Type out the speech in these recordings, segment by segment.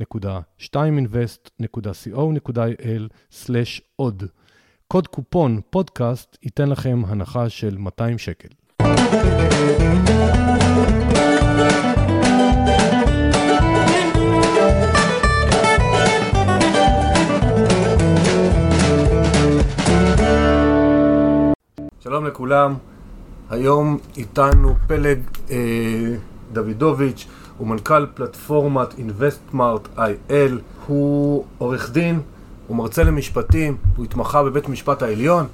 www.2invest.co.il/עוד. קוד קופון פודקאסט ייתן לכם הנחה של 200 שקל. שלום לכולם, היום איתנו פלג אה, דוידוביץ', הוא מנכ"ל פלטפורמת InvestMart IL, הוא עורך דין, הוא מרצה למשפטים, הוא התמחה בבית המשפט העליון,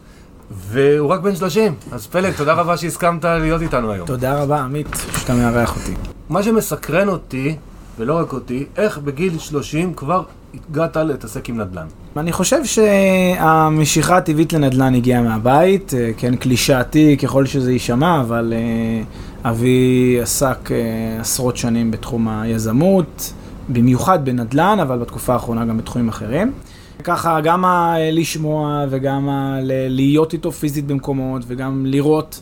והוא רק בן 30. אז פלג, תודה רבה שהסכמת להיות איתנו היום. תודה רבה, עמית, שאתה מארח אותי. מה שמסקרן אותי, ולא רק אותי, איך בגיל 30 כבר הגעת להתעסק עם נדל"ן. אני חושב שהמשיכה הטבעית לנדל"ן הגיעה מהבית, אה, כן, קלישאתי ככל שזה יישמע, אבל אה, אבי עסק אה, עשרות שנים בתחום היזמות, במיוחד בנדל"ן, אבל בתקופה האחרונה גם בתחומים אחרים. ככה גם לשמוע וגם להיות איתו פיזית במקומות וגם לראות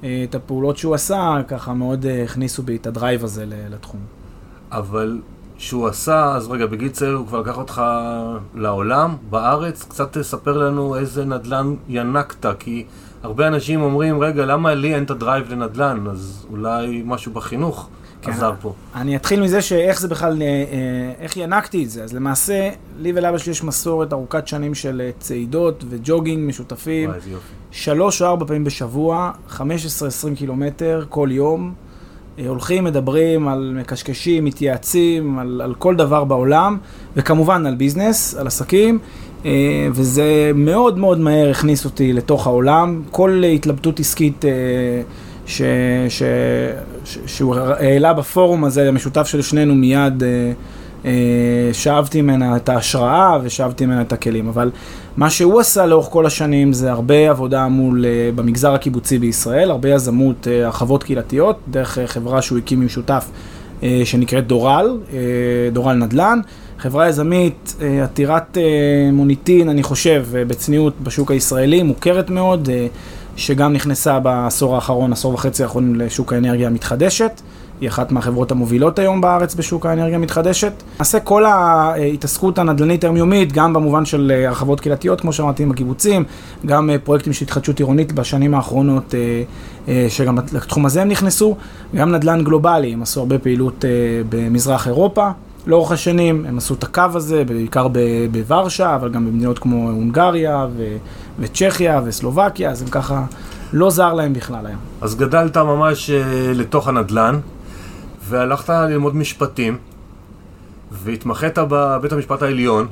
את הפעולות שהוא עשה, ככה מאוד הכניסו בי את ה drive הזה לתחום. אבל שהוא עשה, אז רגע, בגיל צעיר הוא כבר לקח אותך לעולם, בארץ, קצת תספר לנו איזה נדל"ן ינקת, כי הרבה אנשים אומרים, רגע, למה לי אין את הדרייב לנדל"ן? אז אולי משהו בחינוך כן. עזר פה. אני אתחיל מזה שאיך זה בכלל, אה, אה, איך ינקתי את זה. אז למעשה, לי ולאבא שלי יש מסורת ארוכת שנים של אה, צעידות וג'וגינג משותפים. וואי, איזה יופי. שלוש או ארבע פעמים בשבוע, 15-20 קילומטר כל יום. אה, הולכים, מדברים על מקשקשים, מתייעצים, על, על כל דבר בעולם, וכמובן על ביזנס, על עסקים, אה, וזה מאוד מאוד מהר הכניס אותי לתוך העולם. כל התלבטות עסקית אה, ש, ש, ש, שהוא העלה בפורום הזה, המשותף של שנינו, מיד שאבתי ממנה את ההשראה ושאבתי ממנה את הכלים. אבל מה שהוא עשה לאורך כל השנים זה הרבה עבודה מול, uh, במגזר הקיבוצי בישראל, הרבה יזמות, uh, הרחבות קהילתיות, דרך uh, חברה שהוא הקים עם שותף שנקראת דורל, דורל נדל"ן. חברה יזמית עתירת מוניטין, אני חושב, בצניעות בשוק הישראלי, מוכרת מאוד, שגם נכנסה בעשור האחרון, עשור וחצי האחרונים לשוק האנרגיה המתחדשת. היא אחת מהחברות המובילות היום בארץ בשוק האנרגיה המתחדשת. למעשה כל ההתעסקות הנדל"נית היומיומית, גם במובן של אה, הרחבות קהילתיות, כמו שאמרתי, עם הקיבוצים, גם אה, פרויקטים של התחדשות עירונית בשנים האחרונות, אה, שגם לתחום הזה הם נכנסו, גם נדל"ן גלובלי, הם עשו הרבה פעילות במזרח אירופה. לאורך השנים, הם עשו את הקו הזה, בעיקר בוורשה, אבל גם במדינות כמו הונגריה ו- וצ'כיה וסלובקיה, אז הם ככה, לא זר להם בכלל היום. אז גדלת ממש לתוך הנדל"ן, והלכת ללמוד משפטים, והתמחית בבית המשפט העליון,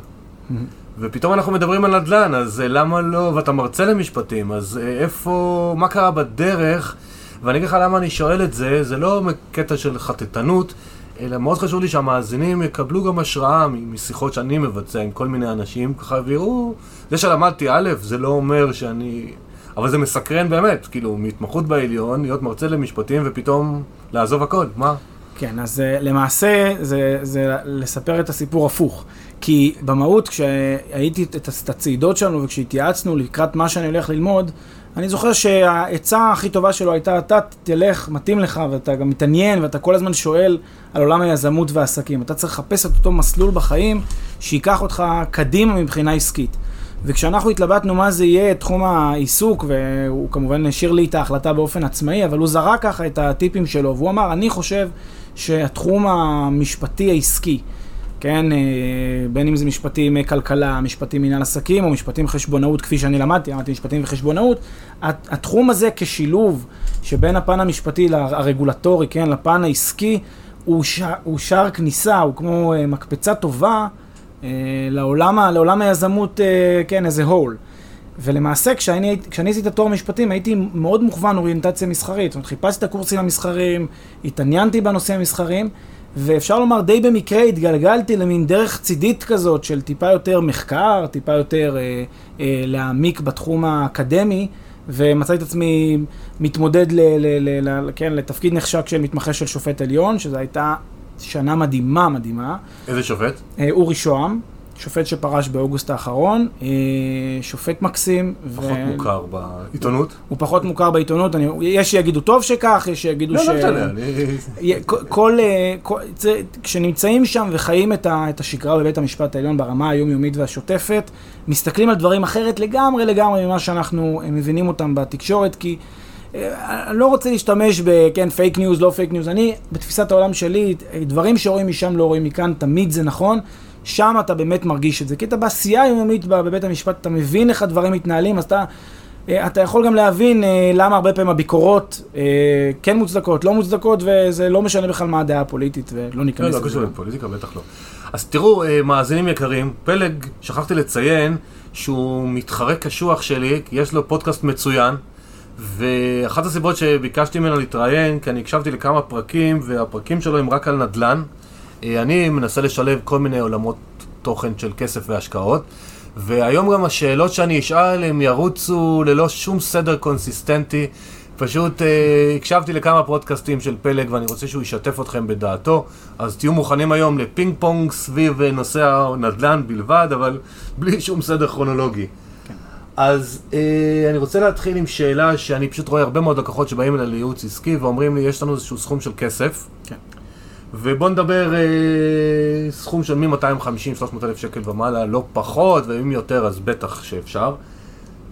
ופתאום אנחנו מדברים על נדל"ן, אז אה, למה לא, ואתה מרצה למשפטים, אז אה, איפה, מה קרה בדרך? ואני אגיד לך למה אני שואל את זה, זה לא קטע של חטטנות, אלא מאוד חשוב לי שהמאזינים יקבלו גם השראה משיחות שאני מבצע עם כל מיני אנשים, ככה ויראו, זה שלמדתי א', זה לא אומר שאני... אבל זה מסקרן באמת, כאילו, מהתמחות בעליון, להיות מרצה למשפטים ופתאום לעזוב הכל, מה? כן, אז uh, למעשה זה, זה לספר את הסיפור הפוך. כי במהות, כשהייתי את הצעידות שלנו וכשהתייעצנו לקראת מה שאני הולך ללמוד, אני זוכר שהעצה הכי טובה שלו הייתה, אתה תלך, מתאים לך, ואתה גם מתעניין, ואתה כל הזמן שואל על עולם היזמות והעסקים. אתה צריך לחפש את אותו מסלול בחיים שייקח אותך קדימה מבחינה עסקית. וכשאנחנו התלבטנו מה זה יהיה תחום העיסוק, והוא כמובן השאיר לי את ההחלטה באופן עצמאי, אבל הוא זרק ככה את הטיפים שלו, והוא אמר, אני חושב שהתחום המשפטי העסקי, כן, אה, בין אם זה משפטים אה, כלכלה, משפטים מנהל עסקים או משפטים חשבונאות, כפי שאני למדתי, למדתי משפטים וחשבונאות, התחום הזה כשילוב שבין הפן המשפטי הרגולטורי, כן, לפן העסקי, הוא, ש... הוא שער כניסה, הוא כמו אה, מקפצה טובה לעולם, לעולם היזמות, כן, איזה הול. ולמעשה, כשאני, כשאני עשיתי את התואר משפטים, הייתי מאוד מוכוון אוריינטציה מסחרית. זאת אומרת, חיפשתי את הקורסים המסחריים, התעניינתי בנושאים המסחריים, ואפשר לומר, די במקרה התגלגלתי למין דרך צידית כזאת של טיפה יותר מחקר, טיפה יותר אה, אה, להעמיק בתחום האקדמי, ומצאתי את עצמי מתמודד ל, ל, ל, ל, כן, לתפקיד נחשק של מתמחה של שופט עליון, שזו הייתה שנה מדהימה מדהימה. איזה שופט? אה, אורי שוהם. שופט שפרש באוגוסט האחרון, אה, שופט מקסים. פחות ו... מוכר בעיתונות? הוא פחות מוכר בעיתונות, אני, יש שיגידו טוב שכך, יש שיגידו לא, ש... לא משנה, אני... כל, אה, כל, כשנמצאים שם וחיים את, ה, את השגרה בבית המשפט העליון ברמה היומיומית והשוטפת, מסתכלים על דברים אחרת לגמרי לגמרי ממה שאנחנו אה, מבינים אותם בתקשורת, כי... אני לא רוצה להשתמש בכן fake news, לא fake news, אני בתפיסת העולם שלי, דברים שרואים משם לא רואים מכאן, תמיד זה נכון. שם אתה באמת מרגיש את זה. כי אתה בעשייה היומיומית בבית המשפט, אתה מבין איך הדברים מתנהלים, אז אתה, אה, אתה יכול גם להבין אה, למה הרבה פעמים הביקורות אה, כן מוצדקות, לא מוצדקות, וזה לא משנה בכלל מה הדעה הפוליטית, ולא ניכנס לזה. לא, לא קשור לפוליטיקה, בטח לא. אז תראו, מאזינים יקרים, פלג, שכחתי לציין שהוא מתחרה קשוח שלי, כי יש לו פודקאסט מצוין. ואחת הסיבות שביקשתי ממנו להתראיין, כי אני הקשבתי לכמה פרקים, והפרקים שלו הם רק על נדל"ן. אני מנסה לשלב כל מיני עולמות תוכן של כסף והשקעות, והיום גם השאלות שאני אשאל הם ירוצו ללא שום סדר קונסיסטנטי. פשוט אה, הקשבתי לכמה פודקאסטים של פלג ואני רוצה שהוא ישתף אתכם בדעתו, אז תהיו מוכנים היום לפינג פונג סביב נושא הנדל"ן בלבד, אבל בלי שום סדר כרונולוגי. כן. אז אה, אני רוצה להתחיל עם שאלה שאני פשוט רואה הרבה מאוד לקוחות שבאים אליי לייעוץ עסקי ואומרים לי, יש לנו איזשהו סכום של כסף. כן. ובוא נדבר אה, סכום של מ-250-300 אלף שקל ומעלה, לא פחות, ואם יותר אז בטח שאפשר.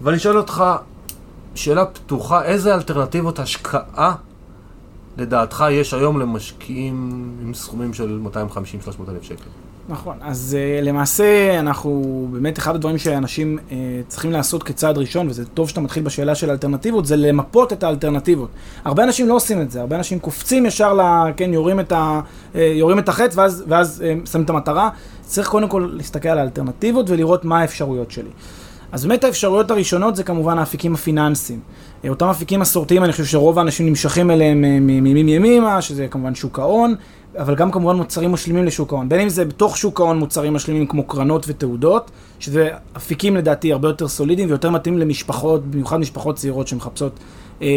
ואני שואל אותך, שאלה פתוחה, איזה אלטרנטיבות השקעה לדעתך יש היום למשקיעים עם סכומים של 250-300 אלף שקל? נכון, אז uh, למעשה אנחנו, באמת אחד הדברים שאנשים uh, צריכים לעשות כצעד ראשון, וזה טוב שאתה מתחיל בשאלה של האלטרנטיבות, זה למפות את האלטרנטיבות. הרבה אנשים לא עושים את זה, הרבה אנשים קופצים ישר, ל, כן, יורים את, ה, uh, יורים את החץ ואז, ואז uh, שמים את המטרה. צריך קודם כל להסתכל על האלטרנטיבות ולראות מה האפשרויות שלי. אז באמת האפשרויות הראשונות זה כמובן האפיקים הפיננסיים. אותם אפיקים מסורתיים, אני חושב שרוב האנשים נמשכים אליהם מימים ימימה, שזה כמובן שוק ההון, אבל גם כמובן מוצרים משלימים לשוק ההון. בין אם זה בתוך שוק ההון מוצרים משלימים כמו קרנות ותעודות, שזה אפיקים לדעתי הרבה יותר סולידיים ויותר מתאים למשפחות, במיוחד משפחות צעירות שמחפשות אה,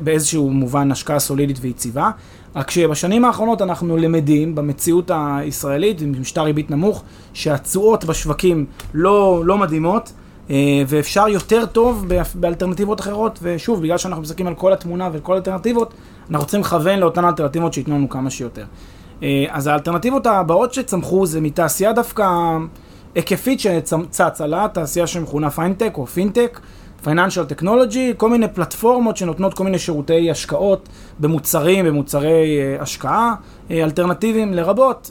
באיזשהו מובן השקעה סולידית ויציבה. רק שבשנים האחרונות אנחנו למדים במציאות הישראלית, עם משטר ריבית נמוך, שהתשואות בשווקים לא, לא מדהימות. אה, ואפשר יותר טוב באלטרנטיבות אחרות, ושוב, בגלל שאנחנו מסתכלים על כל התמונה ועל כל האלטרנטיבות, אנחנו צריכים לכוון לאותן אלטרנטיבות שייתנו לנו כמה שיותר. אה, אז האלטרנטיבות הבאות שצמחו זה מתעשייה דווקא היקפית שצצה לה, תעשייה שמכונה פיינטק או פינטק, financial technology, כל מיני פלטפורמות שנותנות כל מיני שירותי השקעות במוצרים, במוצרי אה, השקעה אלטרנטיביים לרבות.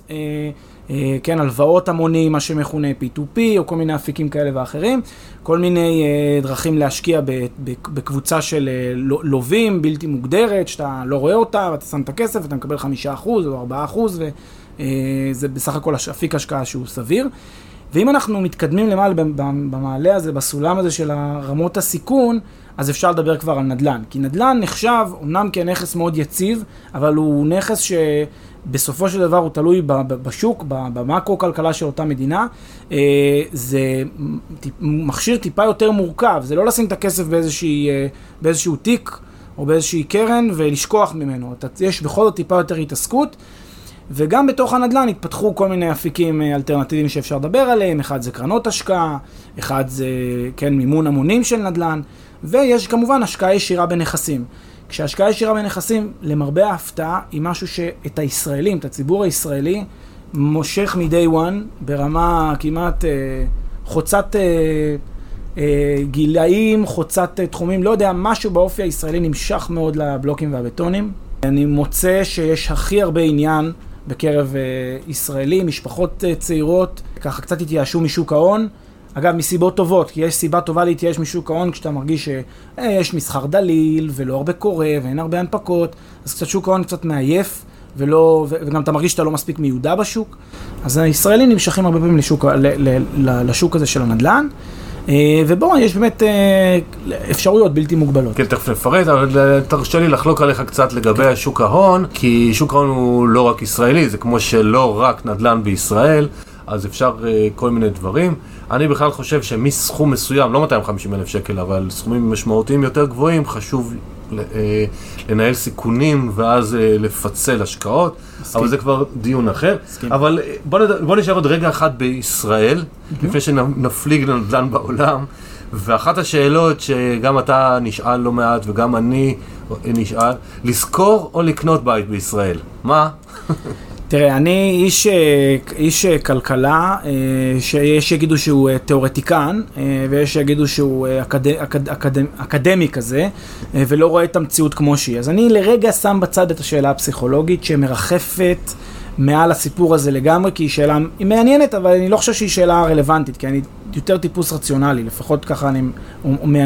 אה, כן, הלוואות המונים, מה שמכונה P2P, או כל מיני אפיקים כאלה ואחרים, כל מיני אה, דרכים להשקיע בקבוצה של אה, לווים בלתי מוגדרת, שאתה לא רואה אותה, ואתה שם את הכסף, ואתה מקבל חמישה אחוז או ארבעה אחוז, וזה בסך הכל אפיק השקעה שהוא סביר. ואם אנחנו מתקדמים למעלה במעלה הזה, בסולם הזה של רמות הסיכון, אז אפשר לדבר כבר על נדל"ן. כי נדל"ן נחשב אומנם כנכס מאוד יציב, אבל הוא נכס ש... בסופו של דבר הוא תלוי בשוק, במקרו-כלכלה של אותה מדינה. אה, זה מכשיר טיפה יותר מורכב, זה לא לשים את הכסף באיזושהי, אה, באיזשהו תיק או באיזושהי קרן ולשכוח ממנו. יש בכל זאת טיפה יותר התעסקות. וגם בתוך הנדל"ן התפתחו כל מיני אפיקים אה, אלטרנטיביים שאפשר לדבר עליהם, אחד זה קרנות השקעה, אחד זה, כן, מימון המונים של נדל"ן, ויש כמובן השקעה ישירה בנכסים. כשהשקעה ישירה בנכסים, למרבה ההפתעה, היא משהו שאת הישראלים, את הציבור הישראלי, מושך מ-day one ברמה כמעט אה, חוצת אה, אה, גילאים, חוצת אה, תחומים, לא יודע, משהו באופי הישראלי נמשך מאוד לבלוקים והבטונים. אני מוצא שיש הכי הרבה עניין בקרב אה, ישראלים, משפחות אה, צעירות, ככה קצת התייאשו משוק ההון. אגב, מסיבות טובות, כי יש סיבה טובה להתייאש משוק ההון כשאתה מרגיש שיש מסחר דליל, ולא הרבה קורה, ואין הרבה הנפקות, אז קצת שוק ההון קצת מעייף, ולא, וגם אתה מרגיש שאתה לא מספיק מיודע בשוק. אז הישראלים נמשכים הרבה פעמים לשוק, ל, ל, ל, לשוק הזה של הנדל"ן. אה, ובואו, יש באמת אה, אפשרויות בלתי מוגבלות. כן, תכף נפרט, אבל אה, תרשה לי לחלוק עליך קצת לגבי כן. שוק ההון, כי שוק ההון הוא לא רק ישראלי, זה כמו שלא רק נדל"ן בישראל, אז אפשר כל מיני דברים. אני בכלל חושב שמסכום מסוים, לא 250 אלף שקל, אבל סכומים משמעותיים יותר גבוהים, חשוב לנהל סיכונים ואז לפצל השקעות, מסכים. אבל זה כבר דיון אחר. מסכים. אבל בוא, נד... בוא נשאר עוד רגע אחד בישראל, mm-hmm. לפני שנפליג לנדל"ן בעולם. ואחת השאלות שגם אתה נשאל לא מעט וגם אני נשאל, לזכור או לקנות בית בישראל? מה? תראה, אני איש, אה, איש אה, כלכלה, אה, שיש שיגידו שהוא תיאורטיקן, ויש שיגידו שהוא אקד, אקד, אקד, אקדמי כזה, ולא רואה את המציאות כמו שהיא. אז אני לרגע שם בצד את השאלה הפסיכולוגית שמרחפת מעל הסיפור הזה לגמרי, כי היא שאלה היא מעניינת, אבל אני לא חושב שהיא שאלה רלוונטית, כי אני יותר טיפוס רציונלי, לפחות ככה אני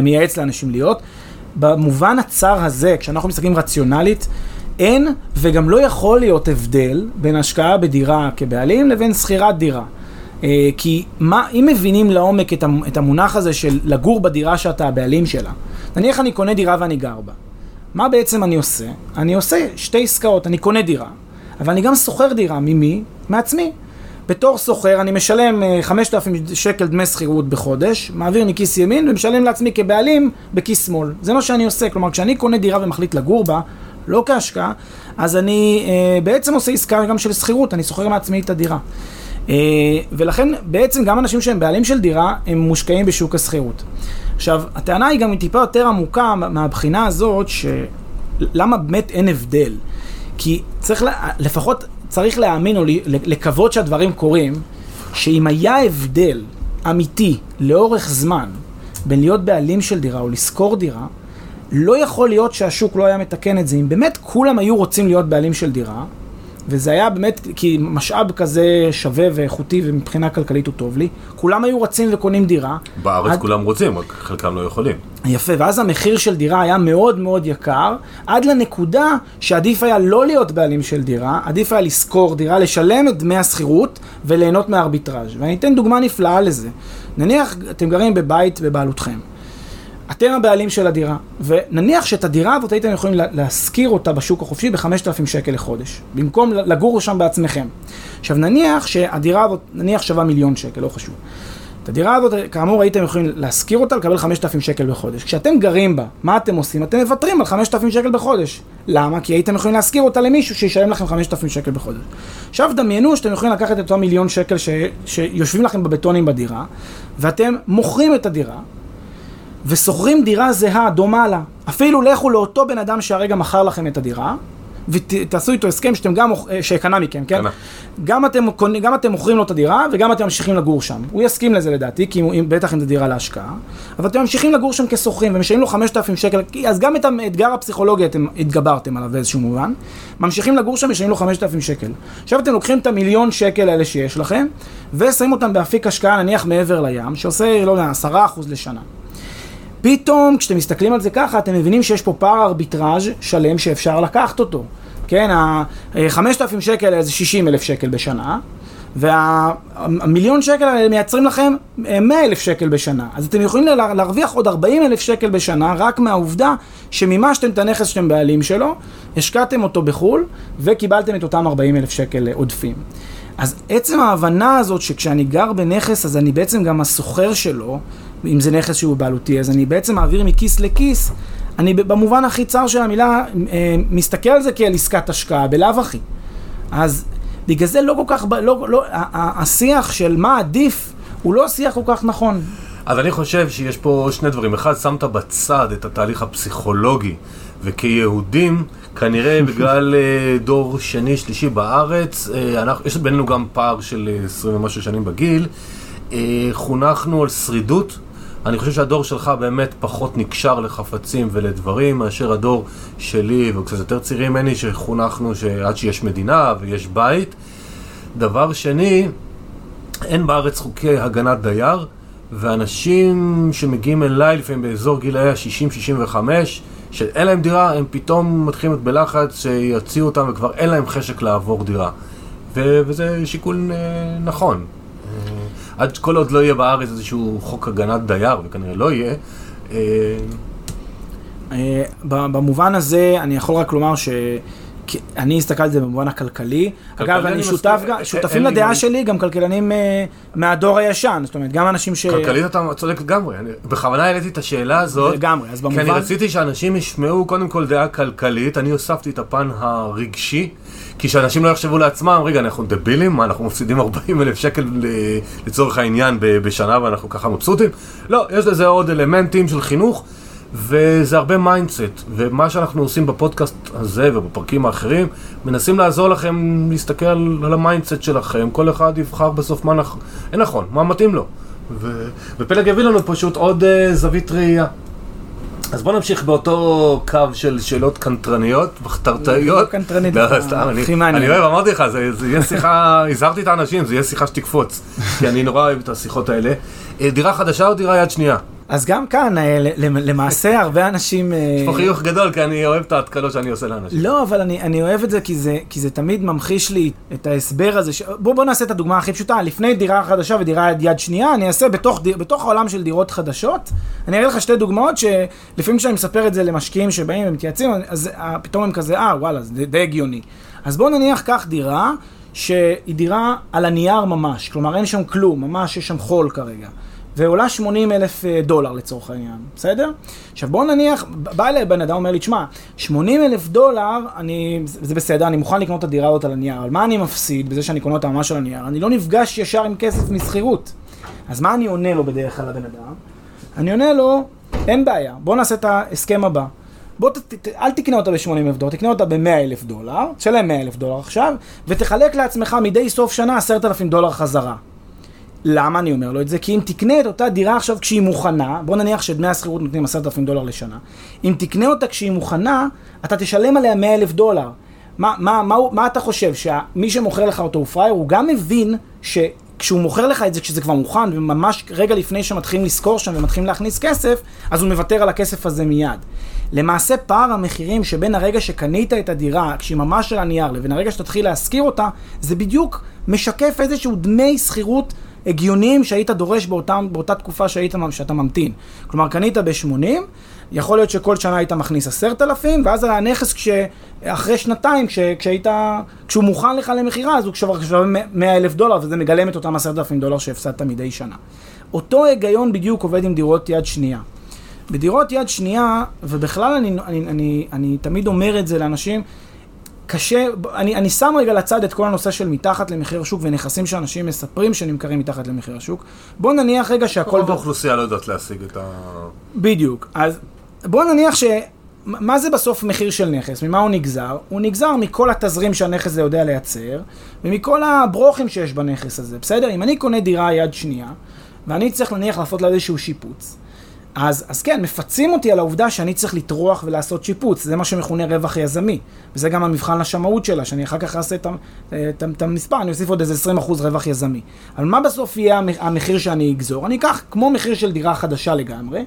מייעץ לאנשים להיות. במובן הצר הזה, כשאנחנו מסתכלים רציונלית, אין וגם לא יכול להיות הבדל בין השקעה בדירה כבעלים לבין שכירת דירה. אה, כי מה, אם מבינים לעומק את המונח הזה של לגור בדירה שאתה הבעלים שלה, נניח אני קונה דירה ואני גר בה, מה בעצם אני עושה? אני עושה שתי עסקאות, אני קונה דירה, אבל אני גם שוכר דירה, ממי? מעצמי. בתור סוחר אני משלם 5,000 אה, שקל דמי שכירות בחודש, מעביר מכיס ימין ומשלם לעצמי כבעלים בכיס שמאל. זה מה שאני עושה, כלומר כשאני קונה דירה ומחליט לגור בה, לא כהשקעה, אז אני אה, בעצם עושה עסקה גם של שכירות, אני שוכר מעצמי את הדירה. אה, ולכן בעצם גם אנשים שהם בעלים של דירה, הם מושקעים בשוק השכירות. עכשיו, הטענה היא גם טיפה יותר עמוקה מהבחינה הזאת, שלמה באמת אין הבדל? כי צריך, לפחות צריך להאמין או לקוות שהדברים קורים, שאם היה הבדל אמיתי לאורך זמן בין להיות בעלים של דירה או לשכור דירה, לא יכול להיות שהשוק לא היה מתקן את זה. אם באמת כולם היו רוצים להיות בעלים של דירה, וזה היה באמת, כי משאב כזה שווה ואיכותי ומבחינה כלכלית הוא טוב לי, כולם היו רצים וקונים דירה. בארץ עד... כולם רוצים, רק חלקם לא יכולים. יפה, ואז המחיר של דירה היה מאוד מאוד יקר, עד לנקודה שעדיף היה לא להיות בעלים של דירה, עדיף היה לשכור דירה, לשלם את דמי השכירות וליהנות מהארביטראז'. ואני אתן דוגמה נפלאה לזה. נניח אתם גרים בבית בבעלותכם. אתם הבעלים של הדירה, ונניח שאת הדירה הזאת הייתם יכולים להשכיר אותה בשוק החופשי ב-5,000 שקל לחודש, במקום לגור שם בעצמכם. עכשיו נניח שהדירה הזאת, נניח שווה מיליון שקל, לא חשוב. את הדירה הזאת, כאמור, הייתם יכולים להשכיר אותה, לקבל 5,000 שקל בחודש. כשאתם גרים בה, מה אתם עושים? אתם מוותרים על 5,000 שקל בחודש. למה? כי הייתם יכולים להשכיר אותה למישהו שישלם לכם 5,000 שקל בחודש. עכשיו דמיינו שאתם יכולים לקחת את אותו מיליון שקל ש... שיושבים לכם בבטונים בדירה, ואתם מוכרים את הדירה, ושוכרים דירה זהה, דומה לה. אפילו לכו לאותו בן אדם שהרגע מכר לכם את הדירה, ותעשו איתו הסכם שאתם גם, אה, שקנה מכם, כן? גם אתם, גם אתם מוכרים לו את הדירה וגם אתם ממשיכים לגור שם. הוא יסכים לזה לדעתי, כי הוא, בטח אם זו דירה להשקעה, אבל אתם ממשיכים לגור שם כשוכרים ומשלמים לו 5,000 שקל, אז גם את האתגר הפסיכולוגי אתם התגברתם עליו באיזשהו מובן. ממשיכים לגור שם, משלמים לו 5,000 שקל. עכשיו אתם לוקחים את המיליון שקל האלה שיש לכם, ושמים אותם באפיק השקעה נניח מעבר לים, שעושה, לא יודע, 10% לשנה. פתאום כשאתם מסתכלים על זה ככה, אתם מבינים שיש פה פער ארביטראז' שלם שאפשר לקחת אותו. כן, ה-5,000 שקל זה 60 אלף שקל בשנה, והמיליון שקל האלה מייצרים לכם 100 אה, שקל בשנה. אז אתם יכולים להרוויח עוד 40 אלף שקל בשנה רק מהעובדה שמימשתם את הנכס שאתם בעלים שלו, השקעתם אותו בחו"ל וקיבלתם את אותם 40 אלף שקל עודפים. אז עצם ההבנה הזאת שכשאני גר בנכס אז אני בעצם גם הסוחר שלו, אם זה נכס שהוא בעלותי, אז אני בעצם מעביר מכיס לכיס, אני במובן הכי צר של המילה אה, מסתכל על זה כעל עסקת השקעה, בלאו הכי. אז בגלל זה לא כל כך, לא, לא, השיח של מה עדיף הוא לא שיח כל כך נכון. אז אני חושב שיש פה שני דברים. אחד, שמת בצד את התהליך הפסיכולוגי, וכיהודים, כנראה בגלל אה, דור שני, שלישי בארץ, אה, אנחנו, יש בינינו גם פער של 20 ומשהו שנים בגיל, חונכנו על שרידות אני חושב שהדור שלך באמת פחות נקשר לחפצים ולדברים מאשר הדור שלי, וקצת יותר צעירים ממני, שחונכנו שעד שיש מדינה ויש בית. דבר שני, אין בארץ חוקי הגנת דייר, ואנשים שמגיעים אליי לפעמים באזור גילאי ה-60-65, שאין להם דירה, הם פתאום מתחילים להיות בלחץ שיציעו אותם וכבר אין להם חשק לעבור דירה. ו- וזה שיקול אה, נכון. אה, עד כל עוד לא יהיה בארץ איזשהו חוק הגנת דייר, וכנראה לא יהיה. אה, אה, במובן הזה, אני יכול רק לומר ש... אני הסתכלתי על זה במובן הכלכלי. כלכלי אגב, אני שותף, גם- שותפים לדעה שלי גם כלכלנים אה, מהדור הישן. זאת אומרת, גם אנשים ש... כלכלית אתה צודק לגמרי. אני בכוונה העליתי את השאלה הזאת. לגמרי, אז כי אני במובן... רציתי שאנשים ישמעו קודם כל דעה כלכלית, אני הוספתי את הפן הרגשי, כי שאנשים לא יחשבו לעצמם, רגע, אנחנו דבילים? מה, אנחנו מפסידים 40 אלף שקל ל- לצורך העניין בשנה ואנחנו ככה מבסוטים? לא, יש לזה עוד אלמנטים של חינוך, וזה הרבה mindset, ומה שאנחנו עושים בפודקאסט הזה ובפרקים האחרים, מנסים לעזור לכם להסתכל על, ה mindset שלכם, כל אחד יבחר בסוף מה נכ... אין נכון, מה מתאים לו. ו... ופלג יביא לנו פשוט עוד uh, זווית ראייה. אז בוא נמשיך באותו קו של שאלות קנטרניות, מחתרתאיות. לא קנטרנית, לא, אתה סתם, אני. אני אוהב, אמרתי לך, זה, זה יהיה שיחה, הזהרתי את האנשים, זה יהיה שיחה שתקפוץ. כי אני נורא אוהב את השיחות האלה. אה, דירה חדשה או דירה יד שנייה? אז גם כאן, אה, למעשה, הרבה אנשים... אה, יש פה חיוך גדול, כי אני אוהב את ההתקלות שאני עושה לאנשים. לא, אבל אני, אני אוהב את זה כי, זה כי זה תמיד ממחיש לי את ההסבר הזה. ש... בוא, בוא נעשה את הדוגמה הכי פשוטה. לפני דירה חדשה ודירה יד, יד שנייה, אני אעשה בתוך, דיר, בתוך העולם של דירות חדשות, אני אראה לך שתי דוגמאות שלפעמים כשאני מספר את זה למשקיעים שבאים ומתייעצים, אז אה, פתאום הם כזה, אה, וואלה, זה די- הגיוני. אז בוא נניח קח דירה שהיא דירה על הנייר ממש, כלומר אין שם כלום, ממש יש שם חול כרגע. ועולה 80 אלף אה, דולר לצורך העניין, בסדר? עכשיו בוא נניח, בא אליי בן אדם, אומר לי, תשמע, 80 אלף דולר, אני, זה בסדר, אני מוכן לקנות את הדירה הזאת על הנייר, אבל מה אני מפסיד בזה שאני קונה אותה ממש על הנייר? אני לא נפגש ישר עם כסף משכירות. אז מה אני עונה לו בדרך כלל לבן אדם? אני עונה לו, אין בעיה, בוא נעשה את ההסכם הבא. בוא, ת, ת, אל תקנה אותה ב-80 אלף דולר, תקנה אותה ב-100 אלף דולר, תשלם 100 אלף דולר עכשיו, ותחלק לעצמך מדי סוף שנה 10,000 דולר חזרה. למה אני אומר לו את זה? כי אם תקנה את אותה דירה עכשיו כשהיא מוכנה, בוא נניח שדמי השכירות נותנים 10,000 דולר לשנה, אם תקנה אותה כשהיא מוכנה, אתה תשלם עליה 100 אלף דולר. מה, מה, מה, הוא- מה אתה חושב? שמי שמוכר לך אותו הוא פראייר, הוא גם מבין שכשהוא מוכר לך את זה כשזה כבר מוכן, וממש רגע לפני שמתחילים לשכור שם ומתחילים להכניס כסף, אז הוא מוותר על הכסף הזה מיד. למעשה פער המחירים שבין הרגע שקנית את הדירה, כשהיא ממש על הנייר, לבין הרגע שתתחיל להשכיר אותה, זה בדיוק משקף איזשהו דמי שכירות הגיוניים שהיית דורש באותם, באותה תקופה שהיית, שאתה ממתין. כלומר, קנית ב-80, יכול להיות שכל שנה היית מכניס 10,000, ואז הנכס כש... אחרי שנתיים, כש... כשהיית... כשהוא מוכן לך למכירה, אז הוא כבר שווה 100 אלף דולר, וזה מגלם את אותם 10,000 דולר שהפסדת מדי שנה. אותו היגיון בדיוק עובד עם דירות יד שנייה. בדירות יד שנייה, ובכלל אני, אני, אני, אני תמיד אומר את זה לאנשים, קשה, אני, אני שם רגע לצד את כל הנושא של מתחת למחיר השוק ונכסים שאנשים מספרים שנמכרים מתחת למחיר השוק. בוא נניח רגע שהכל... רוב האוכלוסייה לא יודעת להשיג את ה... בדיוק. אז בוא נניח ש... מה זה בסוף מחיר של נכס? ממה הוא נגזר? הוא נגזר מכל התזרים שהנכס הזה יודע לייצר, ומכל הברוכים שיש בנכס הזה, בסדר? אם אני קונה דירה יד שנייה, ואני צריך נניח לעשות לה איזשהו שיפוץ, אז, אז כן, מפצים אותי על העובדה שאני צריך לטרוח ולעשות שיפוץ, זה מה שמכונה רווח יזמי. וזה גם המבחן לשמאות שלה, שאני אחר כך אעשה את, המספר, אני אוסיף עוד איזה 20% רווח יזמי. אבל מה בסוף יהיה המ- המחיר שאני אגזור? אני אקח כמו מחיר של דירה חדשה לגמרי,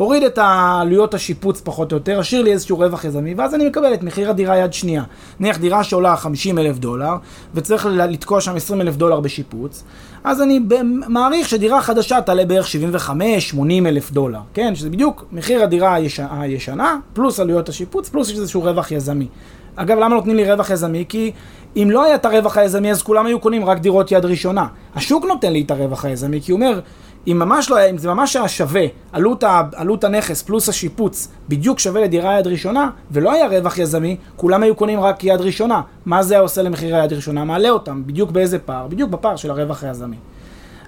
אוריד את העלויות השיפוץ פחות או יותר, אשאיר לי איזשהו רווח יזמי, ואז אני מקבל את מחיר הדירה יד שנייה. נניח דירה שעולה 50 אלף דולר, וצריך לתקוע שם 20 אלף דולר בשיפוץ, אז אני מעריך שדירה חדשה תעלה בערך 75-80 אלף דולר, כן? שזה בדיוק מחיר הדירה היש... הישנה, פלוס עלויות השיפוץ, פלוס יש איזשהו רווח יזמי. אגב, למה נותנים לי רווח יזמי? כי אם לא היה את הרווח היזמי, אז כולם היו קונים רק דירות יד ראשונה. השוק נותן לי את הרווח היזמי, כי הוא אומר, אם ממש לא היה, אם זה ממש היה שווה, עלות, ה, עלות הנכס פלוס השיפוץ בדיוק שווה לדירה יד ראשונה, ולא היה רווח יזמי, כולם היו קונים רק יד ראשונה. מה זה היה עושה למחירי יד ראשונה? מעלה אותם, בדיוק באיזה פער? בדיוק בפער של הרווח היזמי.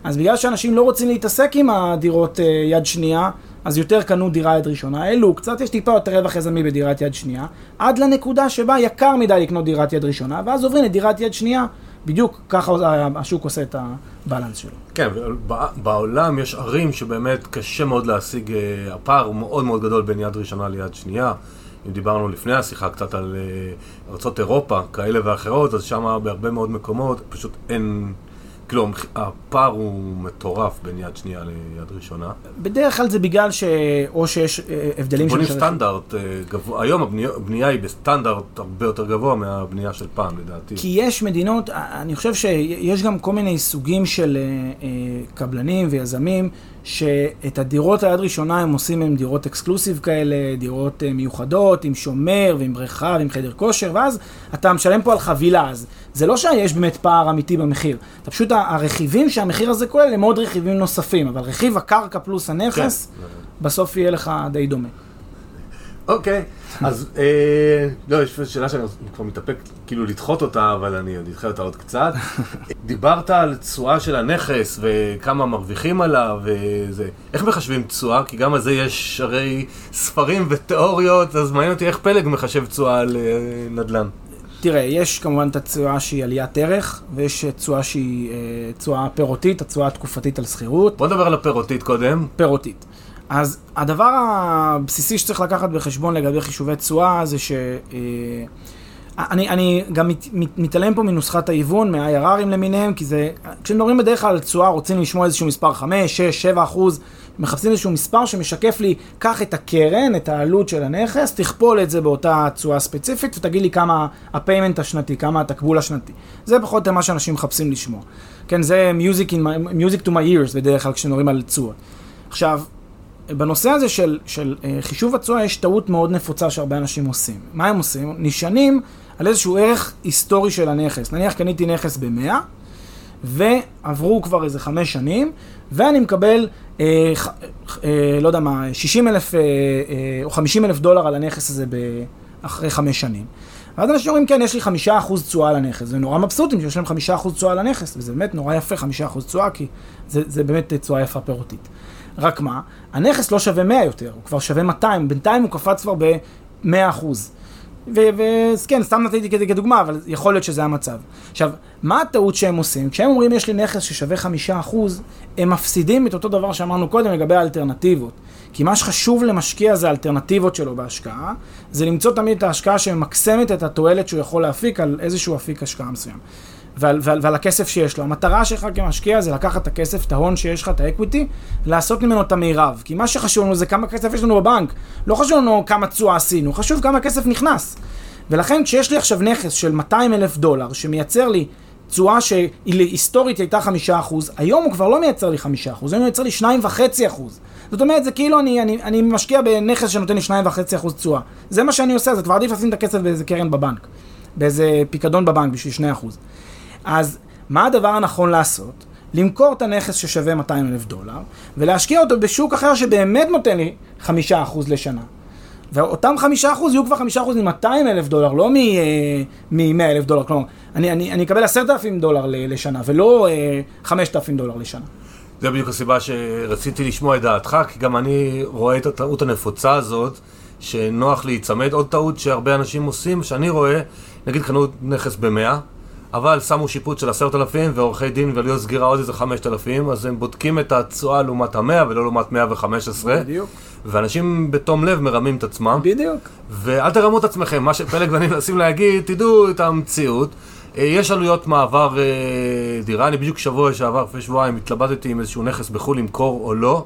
אז בגלל שאנשים לא רוצים להתעסק עם הדירות אה, יד שנייה, אז יותר קנו דירה יד ראשונה, העלו קצת, יש טיפה יותר רווח יזמי בדירת יד שנייה, עד לנקודה שבה יקר מדי לקנות דירת יד ראשונה, ואז עוברים לדירת יד שנייה, בדיוק ככה השוק עושה את הבלנס שלו. כן, בעולם יש ערים שבאמת קשה מאוד להשיג, אה, הפער הוא מאוד מאוד גדול בין יד ראשונה ליד שנייה. אם דיברנו לפני השיחה קצת על אה, ארצות אירופה, כאלה ואחרות, אז שם בהרבה מאוד מקומות פשוט אין... כאילו, הפער הוא מטורף בין יד שנייה ליד ראשונה. בדרך כלל זה בגלל ש... או שיש אה, הבדלים של... בונים סטנדרט גבוה, היום הבנייה היא בסטנדרט הרבה יותר גבוה מהבנייה של פעם, לדעתי. כי יש מדינות, אני חושב שיש גם כל מיני סוגים של קבלנים ויזמים. שאת הדירות היד ראשונה הם עושים עם דירות אקסקלוסיב כאלה, דירות אה, מיוחדות, עם שומר ועם בריכה ועם חדר כושר, ואז אתה משלם פה על חבילה, אז זה לא שיש באמת פער אמיתי במחיר, אתה פשוט, הרכיבים שהמחיר הזה כולל הם עוד רכיבים נוספים, אבל רכיב הקרקע פלוס הנכס, כן. בסוף יהיה לך די דומה. אוקיי, אז אה, לא, יש שאלה שאני כבר מתאפק כאילו לדחות אותה, אבל אני עוד אדחה אותה עוד קצת. דיברת על תשואה של הנכס וכמה מרוויחים עליו וזה. איך מחשבים תשואה? כי גם על זה יש הרי ספרים ותיאוריות, אז מעניין אותי איך פלג מחשב תשואה על אה, נדל"ן. תראה, יש כמובן את התשואה שהיא עליית ערך, ויש תשואה שהיא אה, תשואה פירותית, התשואה התקופתית על שכירות. בוא נדבר על הפירותית קודם. פירותית. אז הדבר הבסיסי שצריך לקחת בחשבון לגבי חישובי תשואה זה ש... אה, אני, אני גם מת, מת, מתעלם פה מנוסחת ההיוון, מה-IRRים למיניהם, כי זה, כשמדברים בדרך כלל על תשואה, רוצים לשמוע איזשהו מספר 5, 6, 7 אחוז, מחפשים איזשהו מספר שמשקף לי, קח את הקרן, את העלות של הנכס, תכפול את זה באותה תשואה ספציפית, ותגיד לי כמה ה payment השנתי, כמה התקבול השנתי. זה פחות או מה שאנשים מחפשים לשמוע. כן, זה music, in my, music to my ears בדרך כלל כשמדברים על תשואות. עכשיו, בנושא הזה של, של uh, חישוב התשואה יש טעות מאוד נפוצה שהרבה אנשים עושים. מה הם עושים? נשענים על איזשהו ערך היסטורי של הנכס. נניח קניתי נכס ב-100, ועברו כבר איזה חמש שנים, ואני מקבל, אה, אה, לא יודע מה, 60 אלף אה, אה, או 50 אלף דולר על הנכס הזה אחרי חמש שנים. ואז אנשים אומרים, כן, יש לי חמישה אחוז תשואה על הנכס. זה נורא מבסוטים שיש להם חמישה אחוז תשואה על הנכס, וזה באמת נורא יפה, חמישה אחוז תשואה, כי זה, זה באמת תשואה יפה פירותית. רק מה, הנכס לא שווה 100 יותר, הוא כבר שווה 200, בינתיים הוא קפץ כבר ב-100 אחוז. וכן, סתם נתתי כזה כדוגמה, אבל יכול להיות שזה המצב. עכשיו, מה הטעות שהם עושים? כשהם אומרים יש לי נכס ששווה חמישה אחוז, הם מפסידים את אותו דבר שאמרנו קודם לגבי האלטרנטיבות. כי מה שחשוב למשקיע זה האלטרנטיבות שלו בהשקעה, זה למצוא תמיד את ההשקעה שממקסמת את התועלת שהוא יכול להפיק על איזשהו אפיק השקעה מסוים. ועל, ועל, ועל הכסף שיש לו. המטרה שלך כמשקיע זה לקחת את הכסף, את ההון שיש לך, את האקוויטי, לעשות ממנו את המירב. כי מה שחשוב לנו זה כמה כסף יש לנו בבנק. לא חשוב לנו כמה תשואה עשינו, חשוב כמה כסף נכנס. ולכן כשיש לי עכשיו נכס של 200 אלף דולר, שמייצר לי תשואה שהיסטורית הייתה 5%, היום הוא כבר לא מייצר לי 5%, היום הוא מייצר לי 2.5%. זאת אומרת, זה כאילו אני, אני, אני משקיע בנכס שנותן לי 2.5% תשואה. זה מה שאני עושה, זה כבר עדיף לשים את הכסף באיזה קרן בבנק. באיזה פיקדון בבנק בשביל 2%. אז מה הדבר הנכון לעשות? למכור את הנכס ששווה 200 אלף דולר, ולהשקיע אותו בשוק אחר שבאמת נותן לי 5% לשנה. ואותם 5% יהיו כבר 5% מ-200 אלף דולר, לא מ-100 אה, אלף דולר. כלומר, אני, אני, אני אקבל 10,000 דולר לשנה, ולא 5,000 אה, דולר לשנה. זה בדיוק הסיבה שרציתי לשמוע את דעתך, כי גם אני רואה את הטעות הנפוצה הזאת, שנוח להיצמד. עוד טעות שהרבה אנשים עושים, שאני רואה, נגיד קנו נכס ב-100, אבל שמו שיפוץ של עשרת אלפים ועורכי דין ועלויות סגירה עוד איזה חמשת אלפים, אז הם בודקים את התשואה לעומת המאה ולא לעומת מאה וחמש עשרה. בדיוק. ואנשים בתום לב מרמים את עצמם. בדיוק. ואל תרמו את עצמכם, מה שפלג ואני מנסים להגיד, תדעו את המציאות. אה, יש עלויות מעבר אה, דירה, אני בדיוק שבוע שעבר, לפני שבועיים, התלבטתי עם איזשהו נכס בחו"ל למכור או לא.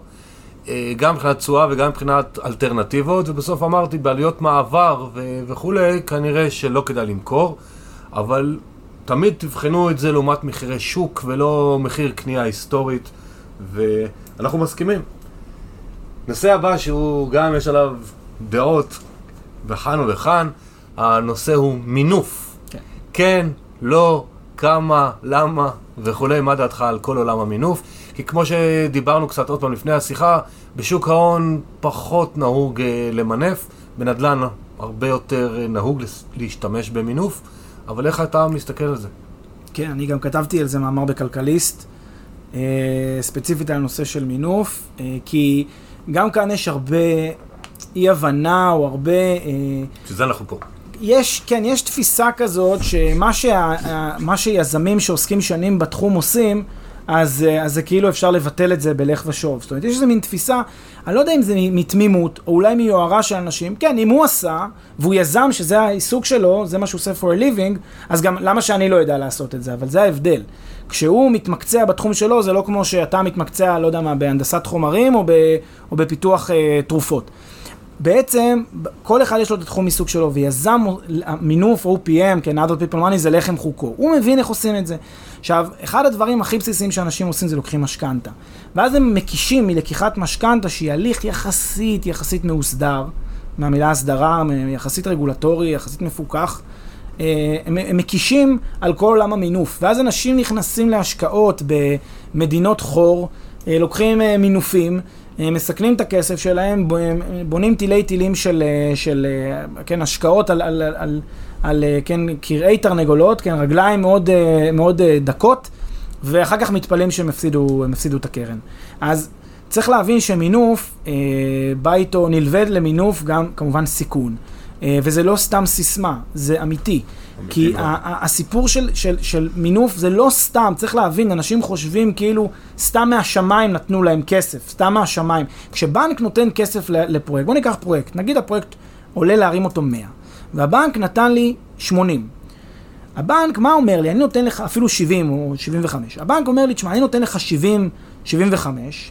אה, גם מבחינת תשואה וגם מבחינת אלטרנטיבות, ובסוף אמרתי, בעלויות מעבר וכולי, כנראה שלא כדאי למכור, אבל תמיד תבחנו את זה לעומת מחירי שוק ולא מחיר קנייה היסטורית, ואנחנו מסכימים. נושא הבא שהוא גם יש עליו דעות וכאן וכאן, הנושא הוא מינוף. כן. כן, לא, כמה, למה וכולי, מה דעתך על כל עולם המינוף? כי כמו שדיברנו קצת עוד פעם לפני השיחה, בשוק ההון פחות נהוג אה, למנף, בנדל"ן הרבה יותר אה, נהוג להשתמש במינוף. אבל איך אתה מסתכל על זה? כן, אני גם כתבתי על זה מאמר בכלכליסט, אה, ספציפית על הנושא של מינוף, אה, כי גם כאן יש הרבה אי-הבנה או הרבה... אה, שזה אנחנו פה. יש, כן, יש תפיסה כזאת שמה שה, שיזמים שעוסקים שנים בתחום עושים, אז, אה, אז זה כאילו אפשר לבטל את זה בלך ושוב. זאת אומרת, יש איזה מין תפיסה, אני לא יודע אם זה מתמימות, או אולי מיוהרה של אנשים, כן, אם הוא עשה, והוא יזם שזה העיסוק שלו, זה מה שהוא עושה for a living, אז גם למה שאני לא יודע לעשות את זה, אבל זה ההבדל. כשהוא מתמקצע בתחום שלו, זה לא כמו שאתה מתמקצע, לא יודע מה, בהנדסת חומרים או, ב, או בפיתוח אה, תרופות. בעצם, כל אחד יש לו את התחום עיסוק שלו, ויזם מינוף OPM, כן, other people money, זה לחם חוקו. הוא מבין איך עושים את זה. עכשיו, אחד הדברים הכי בסיסיים שאנשים עושים זה לוקחים משכנתה. ואז הם מקישים מלקיחת משכנתה, שהיא הליך יחסית, יחסית מאוסדר, מהמילה הסדרה, יחסית רגולטורי, יחסית מפוקח. אה, הם, מקישים על כל עולם המינוף. ואז אנשים נכנסים להשקעות במדינות חור, אה, לוקחים אה, מינופים, מסכנים את הכסף שלהם, בונים תילי תילים של, של כן, השקעות על, על, על, על כן, קרעי תרנגולות, כן, רגליים מאוד, מאוד דקות, ואחר כך מתפלאים שהם הפסידו, הפסידו את הקרן. אז צריך להבין שמינוף, בא איתו, נלווה למינוף גם כמובן סיכון. אה, וזה לא סתם סיסמה, זה אמיתי. כי הסיפור של, של, של מינוף זה לא סתם, צריך להבין, אנשים חושבים כאילו סתם מהשמיים נתנו להם כסף, סתם מהשמיים. כשבנק נותן כסף לפרויקט, בוא ניקח פרויקט, נגיד הפרויקט עולה להרים אותו 100, והבנק נתן לי 80. הבנק, מה אומר לי? אני נותן לך אפילו 70 או 75. הבנק אומר לי, תשמע, אני נותן לך 70, 75,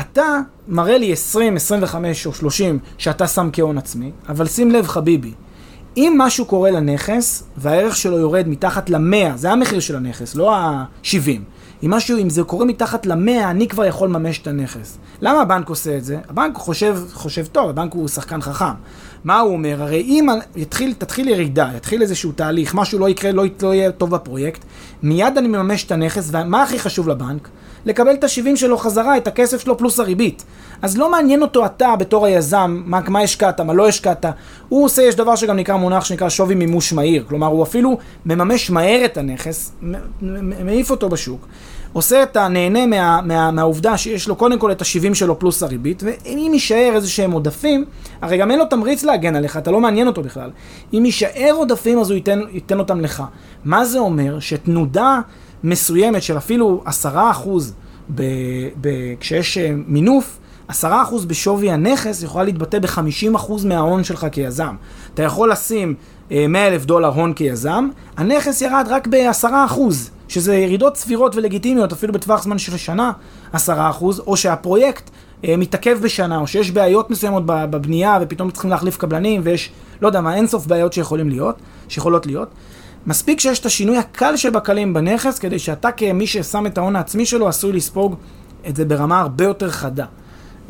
אתה מראה לי 20, 25 או 30 שאתה שם כהון עצמי, אבל שים לב חביבי, אם משהו קורה לנכס והערך שלו יורד מתחת ל-100, זה המחיר של הנכס, לא ה-70. אם משהו, אם זה קורה מתחת ל-100, אני כבר יכול לממש את הנכס. למה הבנק עושה את זה? הבנק חושב, חושב טוב, הבנק הוא שחקן חכם. מה הוא אומר? הרי אם יתחיל, תתחיל ירידה, יתחיל איזשהו תהליך, משהו לא יקרה, לא, לא יהיה טוב בפרויקט, מיד אני מממש את הנכס, ומה הכי חשוב לבנק? לקבל את ה-70 שלו חזרה, את הכסף שלו פלוס הריבית. אז לא מעניין אותו אתה בתור היזם, מה, מה השקעת, מה לא השקעת. הוא עושה, יש דבר שגם נקרא מונח שנקרא שווי מימוש מהיר. כלומר, הוא אפילו מממש מהר את הנכס, מעיף אותו בשוק. עושה את הנהנה מה, מה, מהעובדה שיש לו קודם כל את ה-70 שלו פלוס הריבית, ואם יישאר איזה שהם עודפים, הרי גם אין לו תמריץ להגן עליך, אתה לא מעניין אותו בכלל. אם יישאר עודפים אז הוא ייתן, ייתן אותם לך. מה זה אומר? שתנודה מסוימת של אפילו עשרה אחוז ב, ב, כשיש אה, מינוף, עשרה אחוז בשווי הנכס יכולה להתבטא בחמישים אחוז מההון שלך כיזם. אתה יכול לשים אה, מאה אלף דולר הון כיזם, הנכס ירד רק בעשרה אחוז, שזה ירידות סבירות ולגיטימיות, אפילו בטווח זמן של שנה, עשרה אחוז, או שהפרויקט אה, מתעכב בשנה, או שיש בעיות מסוימות בבנייה, ופתאום צריכים להחליף קבלנים, ויש, לא יודע מה, אינסוף בעיות שיכולים להיות, שיכולות להיות. מספיק שיש את השינוי הקל שבקלים בנכס, כדי שאתה כמי ששם את ההון העצמי שלו, עשוי לספוג את זה ברמה הרבה יותר חדה.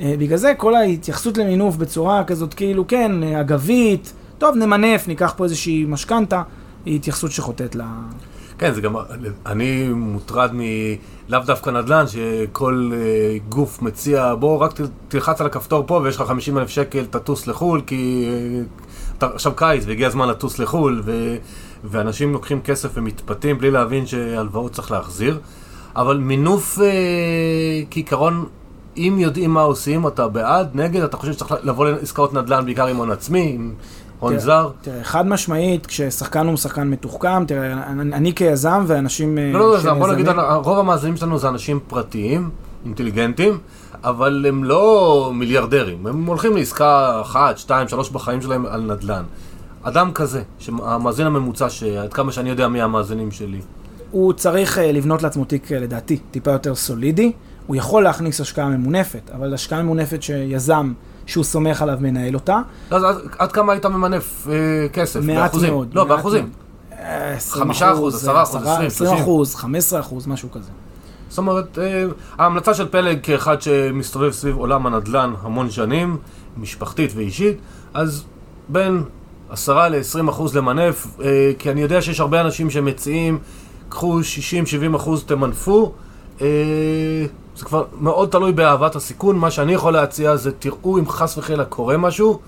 אה, בגלל זה כל ההתייחסות למינוף בצורה כזאת, כאילו, כן, אגבית, טוב, נמנף, ניקח פה איזושהי משכנתה, היא התייחסות שחוטאת ל... כן, זה גם, אני מוטרד מ... לאו דווקא נדל"ן, שכל אה, גוף מציע, בוא רק תלחץ על הכפתור פה ויש לך 50 אלף שקל, תטוס לחו"ל, כי אה, אתה עכשיו קיץ והגיע הזמן לטוס לחו"ל, ו... ואנשים לוקחים כסף ומתפתים בלי להבין שהלוואות צריך להחזיר. אבל מינוף אה, כעיקרון, אם יודעים מה עושים, אתה בעד, נגד, אתה חושב שצריך לבוא לעסקאות נדל"ן בעיקר עם הון עצמי, עם הון זר? תראה, חד משמעית, כששחקן הוא שחקן מתוחכם, תראה, אני, אני כיזם ואנשים... אה, לא, לא, לא, בוא נגיד, רוב המאזינים שלנו זה אנשים פרטיים, אינטליגנטים, אבל הם לא מיליארדרים, הם הולכים לעסקה אחת, שתיים, שלוש בחיים שלהם על נדל"ן. אדם כזה, המאזין הממוצע, שעד כמה שאני יודע מי המאזינים שלי. הוא צריך uh, לבנות לעצמו תיק, uh, לדעתי, טיפה יותר סולידי. הוא יכול להכניס השקעה ממונפת, אבל השקעה ממונפת שיזם, שהוא סומך עליו, מנהל אותה. אז עד, כמה היית ממנף uh, כסף? מעט? מאוד. לא, באחוזים. חמישה אחוז, עשרה אחוז, עשרים, שלושים. אחוז, חמש עשרה אחוז, משהו כזה. זאת אומרת, ההמלצה של פלג כאחד שמסתובב סביב עולם הנדל"ן המון שנים, משפחתית ואישית, אז בין עשרה ל-20 אחוז למנף, אה, כי אני יודע שיש הרבה אנשים שמציעים, קחו 60-70 אחוז, תמנפו. זה כבר מאוד תלוי באהבת הסיכון. מה שאני יכול להציע זה, תראו אם חס וחלילה קורה משהו,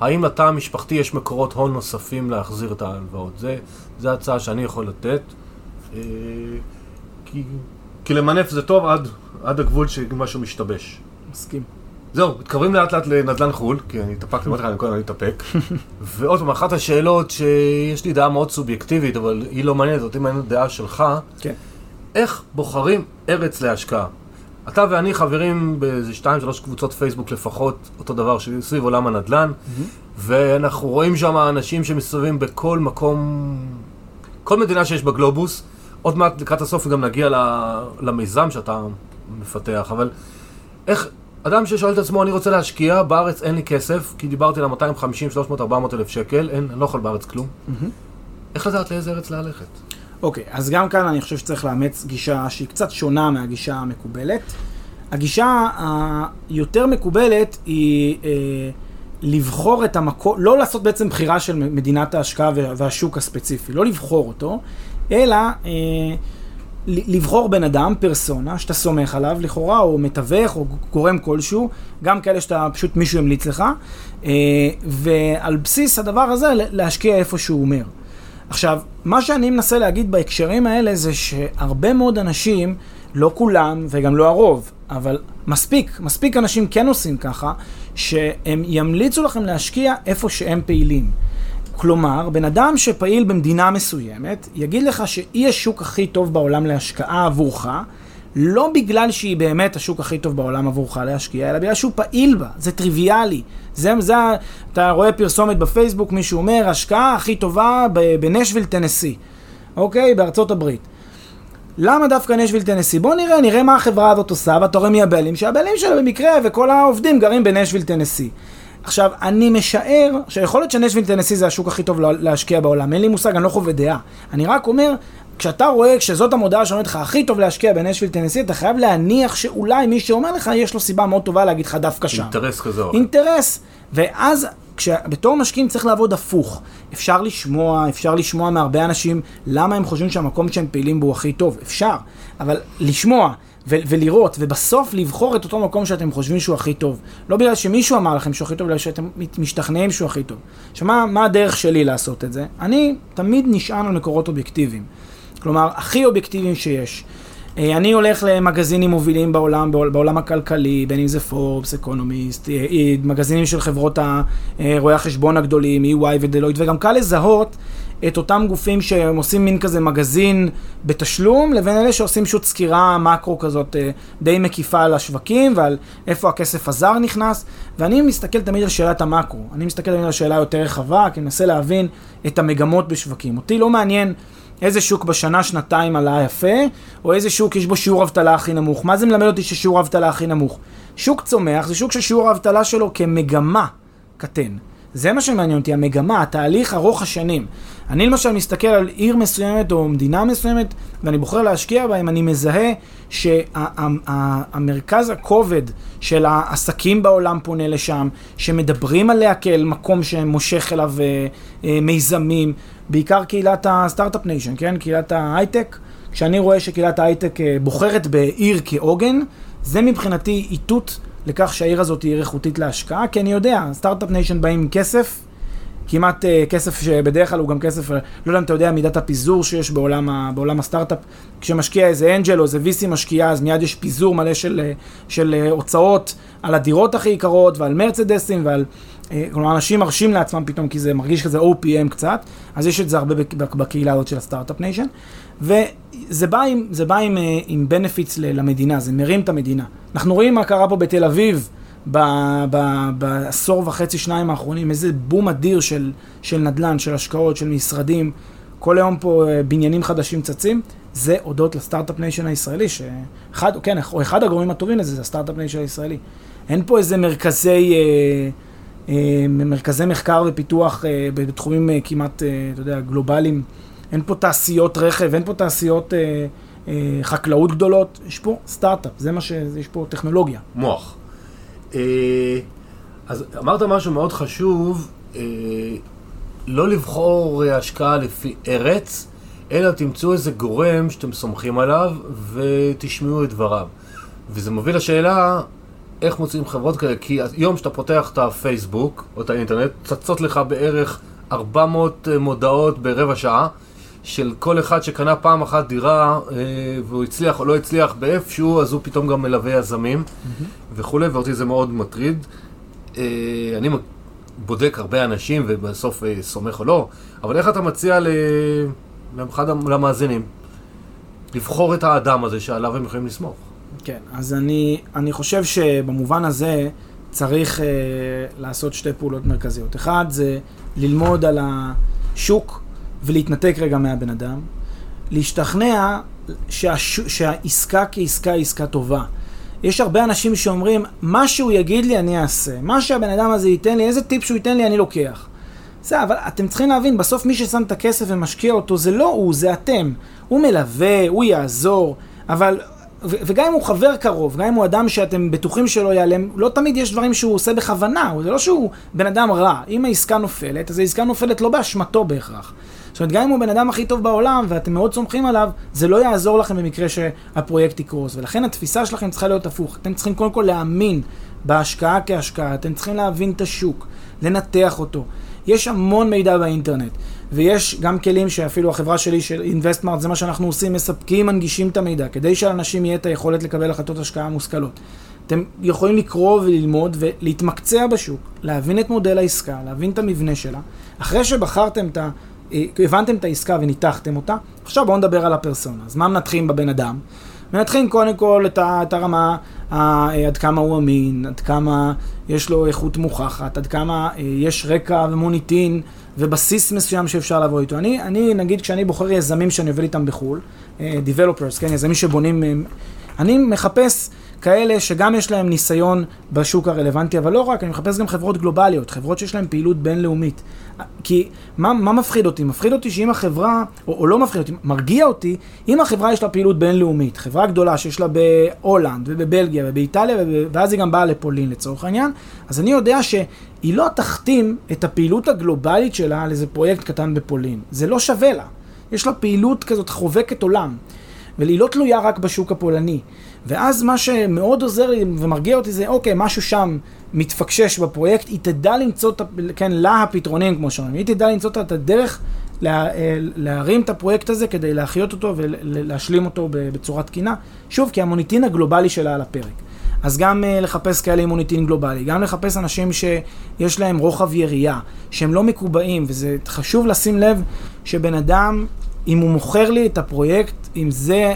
האם לתא המשפחתי יש מקורות הון נוספים להחזיר את ההלוואות. זה, זה הצעה שאני יכול לתת. אה, כי, כי למנף זה טוב עד, עד הגבול שמשהו משתבש. מסכים. זהו, מתקרבים לאט לאט לנדל"ן חו"ל, כי אני התאפקתי, אמרתי לך, אני קודם להתאפק. ועוד פעם, אחת השאלות שיש לי דעה מאוד סובייקטיבית, אבל היא לא מעניינת אותי, מעניינת דעה שלך. כן. איך בוחרים ארץ להשקעה? אתה ואני חברים באיזה שתיים, שלוש קבוצות פייסבוק לפחות, אותו דבר סביב עולם הנדל"ן, mm-hmm. ואנחנו רואים שם אנשים שמסתובבים בכל מקום, כל מדינה שיש בגלובוס. עוד מעט לקראת הסוף גם נגיע למיזם שאתה מפתח, אבל איך, אדם ששואל את עצמו, אני רוצה להשקיע, בארץ אין לי כסף, כי דיברתי על 250, 300, 400 אלף שקל, אין, אני לא יכול בארץ כלום. Mm-hmm. איך לדעת לאיזה ארץ ללכת? אוקיי, okay, אז גם כאן אני חושב שצריך לאמץ גישה שהיא קצת שונה מהגישה המקובלת. הגישה היותר מקובלת היא אה, לבחור את המקום, לא לעשות בעצם בחירה של מדינת ההשקעה והשוק הספציפי, לא לבחור אותו, אלא אה, לבחור בן אדם, פרסונה, שאתה סומך עליו לכאורה, או מתווך, או גורם כלשהו, גם כאלה שאתה פשוט מישהו המליץ לך, אה, ועל בסיס הדבר הזה להשקיע איפה שהוא אומר. עכשיו, מה שאני מנסה להגיד בהקשרים האלה זה שהרבה מאוד אנשים, לא כולם וגם לא הרוב, אבל מספיק, מספיק אנשים כן עושים ככה, שהם ימליצו לכם להשקיע איפה שהם פעילים. כלומר, בן אדם שפעיל במדינה מסוימת, יגיד לך שהיא השוק הכי טוב בעולם להשקעה עבורך, לא בגלל שהיא באמת השוק הכי טוב בעולם עבורך להשקיע, אלא בגלל שהוא פעיל בה, זה טריוויאלי. זה, זה, אתה רואה פרסומת בפייסבוק, מישהו אומר, השקעה הכי טובה בנשוויל, טנסי, אוקיי? בארצות הברית. למה דווקא נשוויל, טנסי? בוא נראה, נראה מה החברה הזאת עושה, ואתה רואה מי הבעלים, שהבעלים שלה במקרה, וכל העובדים גרים בנשוויל, טנסי. עכשיו, אני משער שיכול להיות שנשוויל, טנסי זה השוק הכי טוב להשקיע בעולם. אין לי מושג, אני לא חווה דעה. אני רק אומר, כשאתה רואה, כשזאת המודעה שאומרת לך הכי טוב להשקיע בנשוויל טנסי, אתה חייב להניח שאולי מי שאומר לך, יש לו סיבה מאוד טובה להגיד לך דווקא שם. אינטרס כזה או אחר. אינטרס. ואז, בתור משקיעים צריך לעבוד הפוך. אפשר לשמוע, אפשר לשמוע מהרבה אנשים למה הם חושבים שהמקום שהם פעילים בו הוא הכי טוב. אפשר. אבל לשמוע. ו- ולראות, ובסוף לבחור את אותו מקום שאתם חושבים שהוא הכי טוב. לא בגלל שמישהו אמר לכם שהוא הכי טוב, אלא שאתם משתכנעים שהוא הכי טוב. עכשיו, מה, מה הדרך שלי לעשות את זה? אני תמיד נשען על מקורות אובייקטיביים. כלומר, הכי אובייקטיביים שיש. אה, אני הולך למגזינים מובילים בעולם, בעולם הכלכלי, בין אם זה פורבס, אקונומיסט, אה, אה, מגזינים של חברות רואי החשבון הגדולים, EY ודלויט, וגם קל לזהות את אותם גופים שהם עושים מין כזה מגזין בתשלום, לבין אלה שעושים פשוט סקירה מקרו כזאת די מקיפה על השווקים ועל איפה הכסף הזר נכנס, ואני מסתכל תמיד על שאלת המקרו, אני מסתכל תמיד על שאלה יותר רחבה, כי אני מנסה להבין את המגמות בשווקים. אותי לא מעניין איזה שוק בשנה, שנתיים עלה יפה, או איזה שוק יש בו שיעור אבטלה הכי נמוך. מה זה מלמד אותי ששיעור האבטלה הכי נמוך? שוק צומח זה שוק ששיעור האבטלה שלו כמגמה קטן. זה מה שמעניין אותי, המגמה, התהליך ארוך השנים. אני למשל מסתכל על עיר מסוימת או מדינה מסוימת, ואני בוחר להשקיע בה, אם אני מזהה שהמרכז הכובד של העסקים בעולם פונה לשם, שמדברים עליה כאל מקום שמושך אליו אה, אה, מיזמים, בעיקר קהילת ה start-up nation, כן? קהילת ההייטק. כשאני רואה שקהילת ההייטק אה, בוחרת בעיר כעוגן, זה מבחינתי איתות לכך שהעיר הזאת תהיה איכותית להשקעה, כי אני יודע, start-up nation באים עם כסף, כמעט uh, כסף שבדרך כלל הוא גם כסף, לא יודע אם אתה יודע מידת הפיזור שיש בעולם, ה, בעולם הסטארט-אפ. כשמשקיע איזה angel או איזה VC משקיע, אז מיד יש פיזור מלא של, אה, של uh, הוצאות על הדירות הכי יקרות ועל מרצדסים ועל... Uh, כלומר, אנשים מרשים לעצמם פתאום, כי זה מרגיש כזה OPM קצת, אז יש את זה הרבה בקהילה הזאת של ה start-up nation. וזה בא עם, זה בא עם, עם benefits למדינה, זה מרים את המדינה. אנחנו רואים מה קרה פה בתל אביב. בעשור וחצי, שניים האחרונים, איזה בום אדיר של, של נדל"ן, של השקעות, של משרדים. כל היום פה אה, בניינים חדשים צצים, זה הודות ל start-up nation הישראלי, שאחד, כן, או אחד הגורמים הטובים לזה זה ה start-up nation הישראלי. אין פה איזה מרכזי, אה, אה, מרכזי מחקר ופיתוח אה, בתחומים אה, כמעט, אה, אתה יודע, גלובליים. אין פה תעשיות רכב, אין פה תעשיות אה, אה, חקלאות גדולות, יש פה סטארט-אפ, זה מה ש... יש פה טכנולוגיה. מוח. אה, אז אמרת משהו מאוד חשוב, אה, לא לבחור השקעה לפי ארץ, אלא תמצאו איזה גורם שאתם סומכים עליו ותשמעו את דבריו. וזה מוביל לשאלה איך מוצאים חברות כאלה, כי היום שאתה פותח את הפייסבוק או את האינטרנט, צצות לך בערך 400 אה, מודעות ברבע שעה. של כל אחד שקנה פעם אחת דירה אה, והוא הצליח או לא הצליח באיפשהו, אז הוא פתאום גם מלווה יזמים mm-hmm. וכולי, ואותי זה מאוד מטריד. אה, אני בודק הרבה אנשים ובסוף אה, סומך או לא, אבל איך אתה מציע ל... למאזינים? לבחור את האדם הזה שעליו הם יכולים לסמוך. כן, אז אני, אני חושב שבמובן הזה צריך uh, לעשות שתי פעולות מרכזיות. אחד זה ללמוד על השוק ולהתנתק רגע מהבן אדם, להשתכנע שהש... שהעסקה כעסקה היא עסקה טובה. יש הרבה אנשים שאומרים, מה שהוא יגיד לי אני אעשה, מה שהבן אדם הזה ייתן לי, איזה טיפ שהוא ייתן לי אני לוקח. בסדר, אבל אתם צריכים להבין, בסוף מי ששם את הכסף ומשקיע אותו זה לא הוא, זה אתם. הוא מלווה, הוא יעזור, אבל... ו- וגם אם הוא חבר קרוב, גם אם הוא אדם שאתם בטוחים שלא ייעלם, לא תמיד יש דברים שהוא עושה בכוונה, זה לא שהוא בן אדם רע. אם העסקה נופלת, אז העסקה נופלת לא באשמתו בהכרח. זאת אומרת, גם אם הוא בן אדם הכי טוב בעולם ואתם מאוד סומכים עליו, זה לא יעזור לכם במקרה שהפרויקט יקרוס. ולכן התפיסה שלכם צריכה להיות הפוך. אתם צריכים קודם כל להאמין בהשקעה כהשקעה, אתם צריכים להבין את השוק, לנתח אותו. יש המון מידע באינטרנט, ויש גם כלים שאפילו החברה שלי של אינבסטמארט, זה מה שאנחנו עושים, מספקים, מנגישים את המידע, כדי שלאנשים יהיה את היכולת לקבל החלטות השקעה מושכלות. אתם יכולים לקרוא וללמוד ולהתמקצע בשוק, להבין את מודל העסקה, להבין את המבנה שלה. אחרי שבחרתם את הבנתם את העסקה וניתחתם אותה, עכשיו בואו נדבר על הפרסונה. אז מה מנתחים בבן אדם? מנתחים קודם כל את, ה, את הרמה, אה, עד כמה הוא אמין, עד כמה יש לו איכות מוכחת, עד כמה אה, יש רקע ומוניטין ובסיס מסוים שאפשר לבוא איתו. אני, אני נגיד, כשאני בוחר יזמים שאני עובד איתם בחו"ל, Developers, כן, יזמים שבונים, אני מחפש כאלה שגם יש להם ניסיון בשוק הרלוונטי, אבל לא רק, אני מחפש גם חברות גלובליות, חברות שיש להן פעילות בינלאומית. כי מה, מה מפחיד אותי? מפחיד אותי שאם החברה, או, או לא מפחיד אותי, מרגיע אותי, אם החברה יש לה פעילות בינלאומית, חברה גדולה שיש לה בהולנד ובבלגיה ובאיטליה, ואז היא גם באה לפולין לצורך העניין, אז אני יודע שהיא לא תחתים את הפעילות הגלובלית שלה על איזה פרויקט קטן בפולין. זה לא שווה לה. יש לה פעילות כזאת חובקת עולם. והיא לא תלויה רק בשוק הפולני. ואז מה שמאוד עוזר לי ומרגיע אותי זה, אוקיי, משהו שם מתפקשש בפרויקט, היא תדע למצוא, כן, לה הפתרונים, כמו שאומרים, היא תדע למצוא את הדרך לה, אה, להרים את הפרויקט הזה כדי להחיות אותו ולהשלים אותו בצורה תקינה. שוב, כי המוניטין הגלובלי שלה על הפרק. אז גם uh, לחפש כאלה עם מוניטין גלובלי, גם לחפש אנשים שיש להם רוחב יריעה, שהם לא מקובעים, וזה חשוב לשים לב שבן אדם, אם הוא מוכר לי את הפרויקט, אם זה,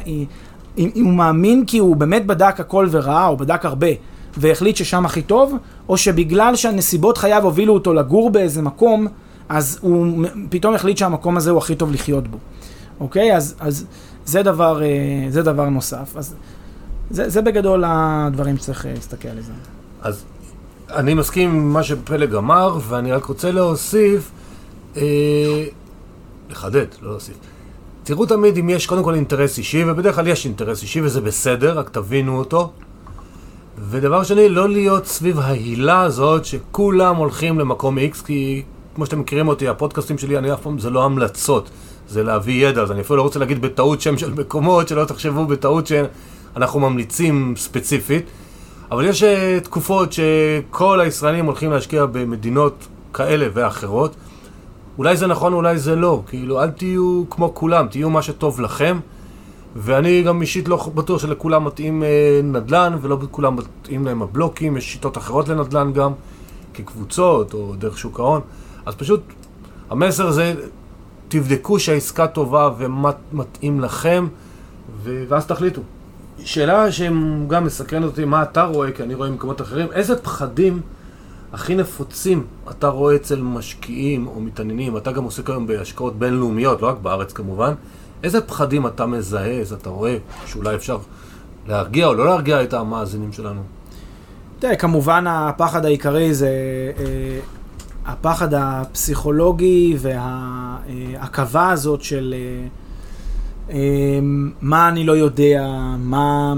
אם, אם הוא מאמין כי הוא באמת בדק הכל וראה, או בדק הרבה, והחליט ששם הכי טוב, או שבגלל שהנסיבות חייו הובילו אותו לגור באיזה מקום, אז הוא פתאום החליט שהמקום הזה הוא הכי טוב לחיות בו. אוקיי? אז, אז זה, דבר, אה, זה דבר נוסף. אז זה, זה בגדול הדברים שצריך אה, להסתכל על זה. אז אני מסכים עם מה שפלג אמר, ואני רק רוצה להוסיף, אה, לחדד, לא להוסיף. תראו תמיד אם יש קודם כל אינטרס אישי, ובדרך כלל יש אינטרס אישי וזה בסדר, רק תבינו אותו. ודבר שני, לא להיות סביב ההילה הזאת שכולם הולכים למקום X, כי כמו שאתם מכירים אותי, הפודקאסטים שלי, אני אף פעם, זה לא המלצות, זה להביא ידע, אז אני אפילו לא רוצה להגיד בטעות שם של מקומות, שלא תחשבו בטעות שאנחנו ממליצים ספציפית. אבל יש uh, תקופות שכל הישראלים הולכים להשקיע במדינות כאלה ואחרות. אולי זה נכון, אולי זה לא. כאילו, אל תהיו כמו כולם, תהיו מה שטוב לכם. ואני גם אישית לא בטוח שלכולם מתאים אה, נדל"ן, ולא לכולם מתאים להם הבלוקים, יש שיטות אחרות לנדל"ן גם, כקבוצות או דרך שוק ההון. אז פשוט, המסר זה, תבדקו שהעסקה טובה ומה מתאים לכם, ו... ואז תחליטו. שאלה שגם מסקרנת אותי, מה אתה רואה, כי אני רואה במקומות אחרים, איזה פחדים הכי נפוצים אתה רואה אצל משקיעים או מתעניינים, אתה גם עוסק היום בהשקעות בינלאומיות, לא רק בארץ כמובן, איזה פחדים אתה מזהה, איזה אתה רואה, שאולי אפשר להרגיע או לא להרגיע את המאזינים שלנו? תראה, כמובן הפחד העיקרי זה אה, הפחד הפסיכולוגי והעכבה הזאת של אה, אה, מה אני לא יודע, מה...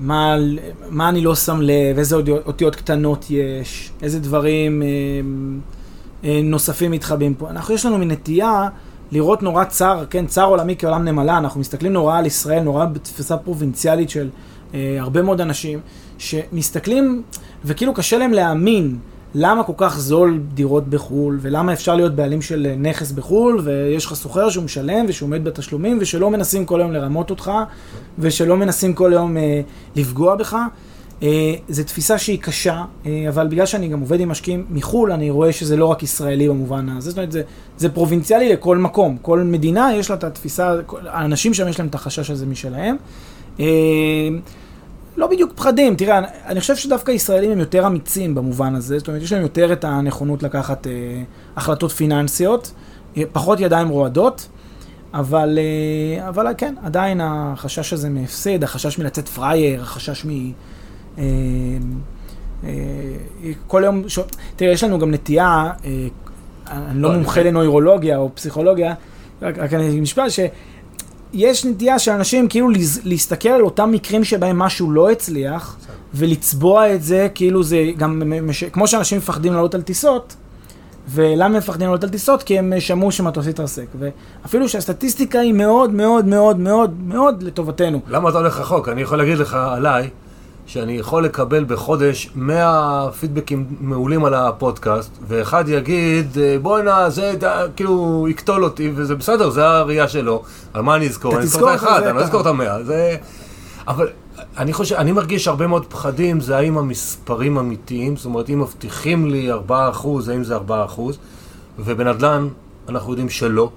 מה, מה אני לא שם לב, איזה אותיות קטנות יש, איזה דברים אה, אה, נוספים מתחבאים פה. אנחנו, יש לנו מין נטייה לראות נורא צר, כן, צר עולמי כעולם נמלה, אנחנו מסתכלים נורא על ישראל, נורא בתפיסה פרובינציאלית של אה, הרבה מאוד אנשים, שמסתכלים וכאילו קשה להם להאמין למה כל כך זול דירות בחו"ל, ולמה אפשר להיות בעלים של נכס בחו"ל, ויש לך סוחר שהוא משלם ושהוא עומד בתשלומים, ושלא מנסים כל היום לרמות אותך, ושלא מנסים כל היום אה, לפגוע בך. אה, זו תפיסה שהיא קשה, אה, אבל בגלל שאני גם עובד עם משקיעים מחו"ל, אני רואה שזה לא רק ישראלי במובן הזה, זאת אומרת, זה, זה פרובינציאלי לכל מקום. כל מדינה יש לה את התפיסה, האנשים שם יש להם את החשש הזה משלהם. אה, לא בדיוק פחדים, תראה, אני חושב שדווקא ישראלים הם יותר אמיצים במובן הזה, זאת אומרת, יש להם יותר את הנכונות לקחת אה, החלטות פיננסיות, אה, פחות ידיים רועדות, אבל, אה, אבל כן, עדיין החשש הזה מהפסד, החשש מלצאת פראייר, החשש מ... אה, אה, כל יום, ש... תראה, יש לנו גם נטייה, אה, אני לא, לא מומחה לנוירולוגיה או פסיכולוגיה, רק, רק אני משפט, ש... יש נטייה של אנשים כאילו להסתכל על אותם מקרים שבהם משהו לא הצליח, ולצבוע את זה כאילו זה גם, כמו שאנשים מפחדים לעלות על טיסות, ולמה מפחדים לעלות על טיסות? כי הם שמעו שמטוס התרסק. ואפילו שהסטטיסטיקה היא מאוד מאוד מאוד מאוד מאוד לטובתנו. למה אתה הולך רחוק? אני יכול להגיד לך עליי, שאני יכול לקבל בחודש 100 פידבקים מעולים על הפודקאסט, ואחד יגיד, בואנה, זה כאילו יקטול אותי, וזה בסדר, זה הראייה שלו. על מה אני אזכור? אני אזכור את האחד, אני לא אזכור את המאה. זה... אבל אני חושב, אני מרגיש הרבה מאוד פחדים, זה האם המספרים אמיתיים, זאת אומרת, אם מבטיחים לי 4%, האם זה 4%, ובנדל"ן אנחנו יודעים שלא.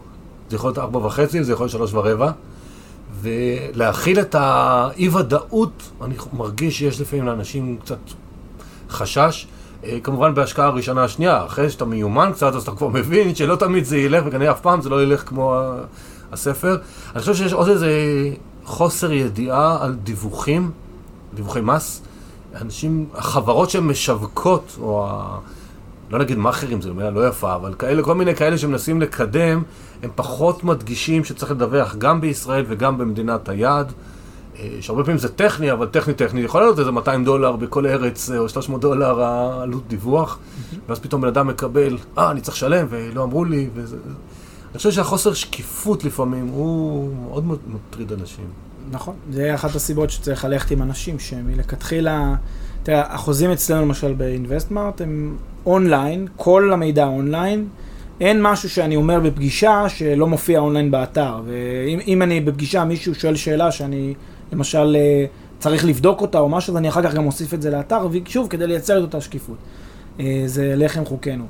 זה יכול להיות 4.5, זה יכול להיות 3.25. ולהכיל את האי-ודאות, אני מרגיש שיש לפעמים לאנשים קצת חשש. אה, כמובן בהשקעה הראשונה השנייה, אחרי שאתה מיומן קצת, אז אתה כבר מבין שלא תמיד זה ילך, וכנראה אף פעם זה לא ילך כמו הספר. אני חושב שיש עוד איזה חוסר ידיעה על דיווחים, דיווחי מס. אנשים, החברות שהן משווקות, או. לא נגיד מאכערים, זו מילה לא יפה, אבל כאלה, כל מיני כאלה שמנסים לקדם, הם פחות מדגישים שצריך לדווח גם בישראל וגם במדינת היעד. אה, שהרבה פעמים זה טכני, אבל טכני טכני, יכול להיות איזה 200 דולר בכל ארץ, אה, או 300 דולר העלות דיווח, ואז פתאום בן אדם מקבל, אה, אני צריך לשלם, ולא אמרו לי, וזה... אני חושב שהחוסר שקיפות לפעמים הוא מאוד מטריד אנשים. נכון, זה אחת הסיבות שצריך ללכת עם אנשים שמלכתחילה, תראה, החוזים אצלנו למשל באינבסטמארט הם אונליין, כל המידע אונליין. אין משהו שאני אומר בפגישה שלא מופיע אונליין באתר. ואם אני בפגישה, מישהו שואל שאלה שאני למשל אה, צריך לבדוק אותה או משהו, אז אני אחר כך גם אוסיף את זה לאתר, ושוב, כדי לייצר את אותה שקיפות. אה, זה לחם חוקנו.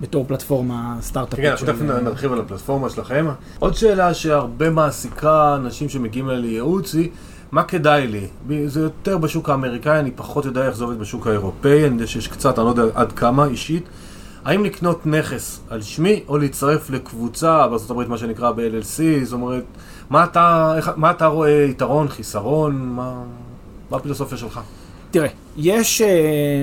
בתור פלטפורמה סטארט-אפית. כן, תכף נרחיב על הפלטפורמה שלכם. עוד שאלה שהרבה מעסיקה אנשים שמגיעים אליי לייעוץ היא, מה כדאי לי? זה יותר בשוק האמריקאי, אני פחות יודע איך זה עובד בשוק האירופאי, אני יודע שיש קצת, אני לא יודע עד כמה אישית. האם לקנות נכס על שמי, או להצטרף לקבוצה הברית, מה שנקרא ב-LLC, זאת אומרת, מה אתה, איך, מה אתה רואה יתרון, חיסרון, מה, מה הפילוסופיה שלך? תראה, יש uh,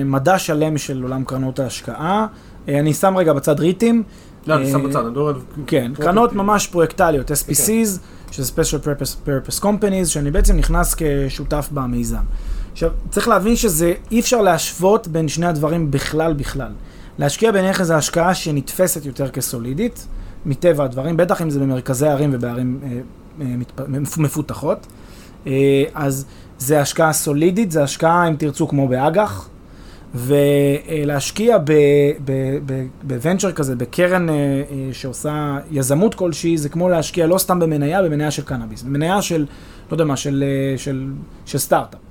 מדע שלם של עולם קרנות ההשקעה, uh, אני שם רגע בצד ריטים. לא, אני שם בצד, אני מדבר על... כן, קרנות ממש פרויקטליות, SPCs, כן. שזה Special Purpose, Purpose Companies, שאני בעצם נכנס כשותף במיזם. עכשיו, צריך להבין שזה, אי אפשר להשוות בין שני הדברים בכלל בכלל. להשקיע בנכס זה השקעה שנתפסת יותר כסולידית, מטבע הדברים, בטח אם זה במרכזי ערים ובערים אה, אה. מפותחות. אה, אז זה השקעה סולידית, זה השקעה, אם תרצו, כמו באג"ח, ולהשקיע בוונצ'ר כזה, בקרן אה, אה, שעושה יזמות כלשהי, זה כמו להשקיע לא סתם במניה, במניה של קנאביס, במניה של, לא יודע מה, של, אה, של, של סטארט-אפ.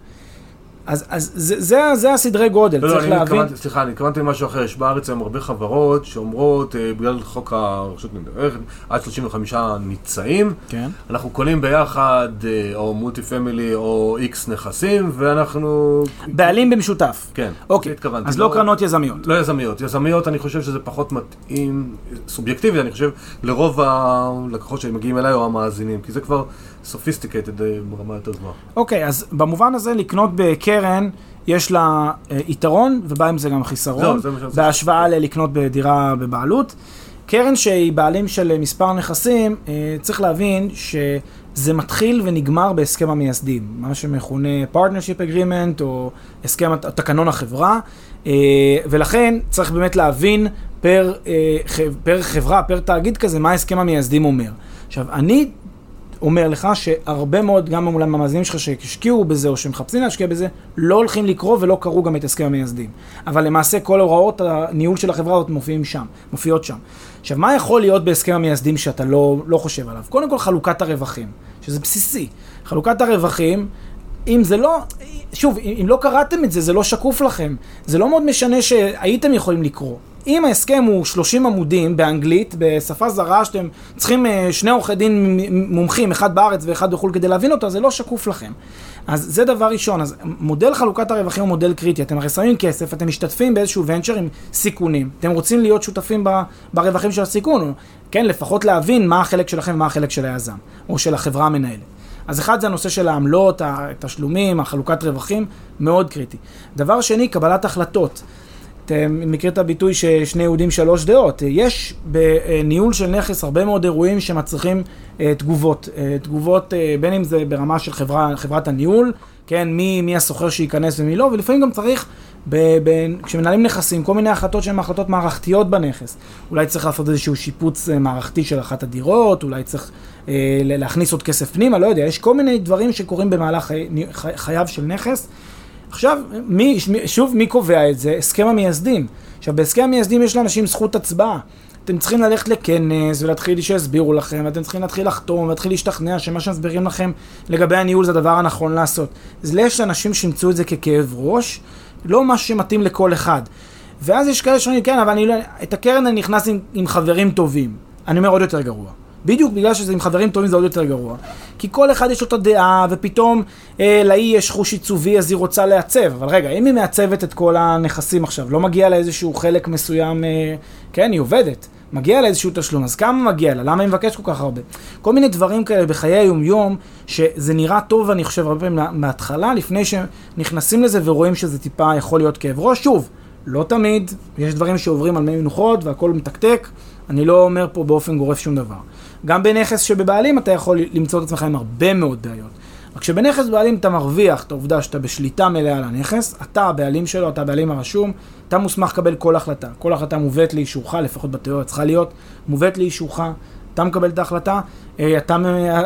אז, אז זה, זה, זה הסדרי גודל, לא, צריך לא, להבין. התכוונתי, סליחה, אני התכוונתי למשהו אחר. יש בארץ היום הרבה חברות שאומרות, אה, בגלל חוק ניירות ערך, עד 35 ניצעים. כן. אנחנו קונים ביחד, אה, או multi-family, או X נכסים, ואנחנו... בעלים במשותף. כן, אוקיי. התכוונתי. אז לא, לא קרנות יזמיות. לא יזמיות. יזמיות, אני חושב שזה פחות מתאים, סובייקטיבי, אני חושב, לרוב הלקוחות שמגיעים אליי או המאזינים, כי זה כבר... sophisticated אה, ברמה יותר גבוהה. אוקיי, אז במובן הזה לקנות בקרן, יש לה אה, יתרון, ובא עם זה גם חיסרון, זהו, זה בהשוואה ללקנות בדירה בבעלות. קרן שהיא בעלים של מספר נכסים, אה, צריך להבין שזה מתחיל ונגמר בהסכם המייסדים, מה שמכונה partnership agreement או הסכם תקנון החברה, ולכן צריך באמת להבין פר, פר חברה, פר תאגיד כזה, מה הסכם המייסדים אומר. עכשיו, אני אומר לך שהרבה מאוד, גם אולי המאזינים שלך שהשקיעו בזה או שמחפשים להשקיע בזה, לא הולכים לקרוא ולא קראו גם את הסכם המייסדים. אבל למעשה כל הוראות הניהול של החברה הזאת מופיעים שם, מופיעות שם. עכשיו, מה יכול להיות בהסכם המייסדים שאתה לא, לא חושב עליו? קודם כל חלוקת הרווחים, שזה בסיסי. חלוקת הרווחים, אם זה לא, שוב, אם לא קראתם את זה, זה לא שקוף לכם. זה לא מאוד משנה שהייתם יכולים לקרוא. אם ההסכם הוא 30 עמודים באנגלית, בשפה זרה, שאתם צריכים אה, שני עורכי דין מומחים, אחד בארץ ואחד בחו"ל כדי להבין אותו, זה לא שקוף לכם. אז זה דבר ראשון. אז מודל חלוקת הרווחים הוא מודל קריטי. אתם הרי שמים כסף, אתם משתתפים באיזשהו ונצ'ר עם סיכונים. אתם רוצים להיות שותפים ברווחים של הסיכון, כן, לפחות להבין מה החלק שלכם ומה החלק של היזם, או של החברה המנהלת. אז אחד זה הנושא של העמלות, התשלומים, החלוקת רווחים, מאוד קריטי. דבר שני, קבלת החלטות. אתה מכיר את הביטוי ששני יהודים שלוש דעות. יש בניהול של נכס הרבה מאוד אירועים שמצריכים אה, תגובות. אה, תגובות אה, בין אם זה ברמה של חברה, חברת הניהול, כן, מי, מי הסוחר שייכנס ומי לא, ולפעמים גם צריך, ב, ב, כשמנהלים נכסים, כל מיני החלטות שהן החלטות מערכתיות בנכס. אולי צריך לעשות איזשהו שיפוץ מערכתי של אחת הדירות, אולי צריך אה, להכניס עוד כסף פנימה, לא יודע, יש כל מיני דברים שקורים במהלך חי, חי, חייו של נכס. עכשיו, מי, שוב, מי קובע את זה? הסכם המייסדים. עכשיו, בהסכם המייסדים יש לאנשים זכות הצבעה. אתם צריכים ללכת לכנס ולהתחיל שיסבירו לכם, ואתם צריכים להתחיל לחתום ולהתחיל להשתכנע שמה שמסבירים לכם לגבי הניהול זה הדבר הנכון לעשות. אז יש אנשים שימצאו את זה ככאב ראש, לא משהו שמתאים לכל אחד. ואז יש כאלה שאומרים, כן, אבל אני לא... את הקרן אני נכנס עם, עם חברים טובים. אני אומר עוד יותר גרוע. בדיוק בגלל שזה עם חברים טובים זה עוד יותר גרוע. כי כל אחד יש לו את הדעה, ופתאום אה, לאי יש חוש עיצובי אז היא רוצה לעצב. אבל רגע, אם היא מעצבת את כל הנכסים עכשיו, לא מגיע לה איזשהו חלק מסוים, אה, כן, היא עובדת. מגיע לה איזשהו תשלום, אז כמה מגיע לה? למה היא מבקשת כל כך הרבה? כל מיני דברים כאלה בחיי היום-יום, שזה נראה טוב, אני חושב, הרבה פעמים מההתחלה, לפני שנכנסים לזה ורואים שזה טיפה יכול להיות כאב ראש. שוב, לא תמיד, יש דברים שעוברים על מי מנוחות והכל מתקתק, אני לא אומר פה באופן גורף שום דבר. גם בנכס שבבעלים אתה יכול למצוא את עצמך עם הרבה מאוד בעיות. רק שבנכס בבעלים אתה מרוויח את העובדה שאתה בשליטה מלאה על הנכס, אתה הבעלים שלו, אתה הבעלים הרשום, אתה מוסמך לקבל כל החלטה. כל החלטה מובאת לאישורך, לפחות בתיאוריה צריכה להיות, מובאת לאישורך, אתה מקבל את ההחלטה, אה, אתה,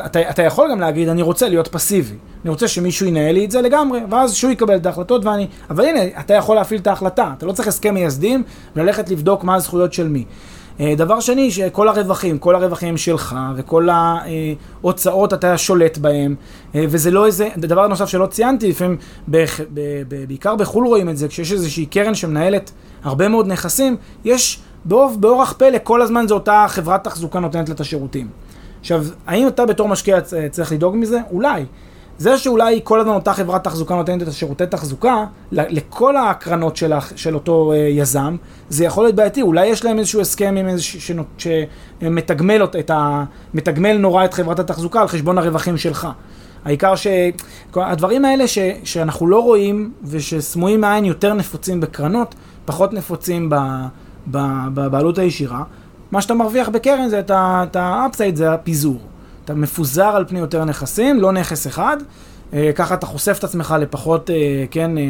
אתה, אתה יכול גם להגיד, אני רוצה להיות פסיבי. אני רוצה שמישהו ינהל לי את זה לגמרי, ואז שהוא יקבל את ההחלטות ואני... אבל הנה, אתה יכול להפעיל את ההחלטה. אתה לא צריך הסכם מייסדים וללכת לבדוק מה הזכויות של מי. אה, דבר שני, שכל הרווחים, כל הרווחים שלך, וכל ההוצאות אתה שולט בהם, אה, וזה לא איזה, דבר נוסף שלא ציינתי, לפעמים, בעיקר בחו"ל רואים את זה, כשיש איזושהי קרן שמנהלת הרבה מאוד נכסים, יש באורח פלא, כל הזמן זו אותה חברת תחזוקה נותנת לה את השירותים. עכשיו, האם אתה בתור משקיע צריך לדאוג מזה? אולי. זה שאולי כל הזמן אותה חברת תחזוקה נותנת את השירותי תחזוקה לכל הקרנות של, של אותו uh, יזם, זה יכול להיות בעייתי. אולי יש להם איזשהו הסכם עם איזשהו, שמתגמל את ה... מתגמל נורא את חברת התחזוקה על חשבון הרווחים שלך. העיקר שהדברים האלה ש, שאנחנו לא רואים ושסמויים מעין יותר נפוצים בקרנות, פחות נפוצים בבעלות הישירה. מה שאתה מרוויח בקרן זה את ה upside, זה הפיזור. אתה מפוזר על פני יותר נכסים, לא נכס אחד. אה, ככה אתה חושף את עצמך לפחות, אה, כן, אה,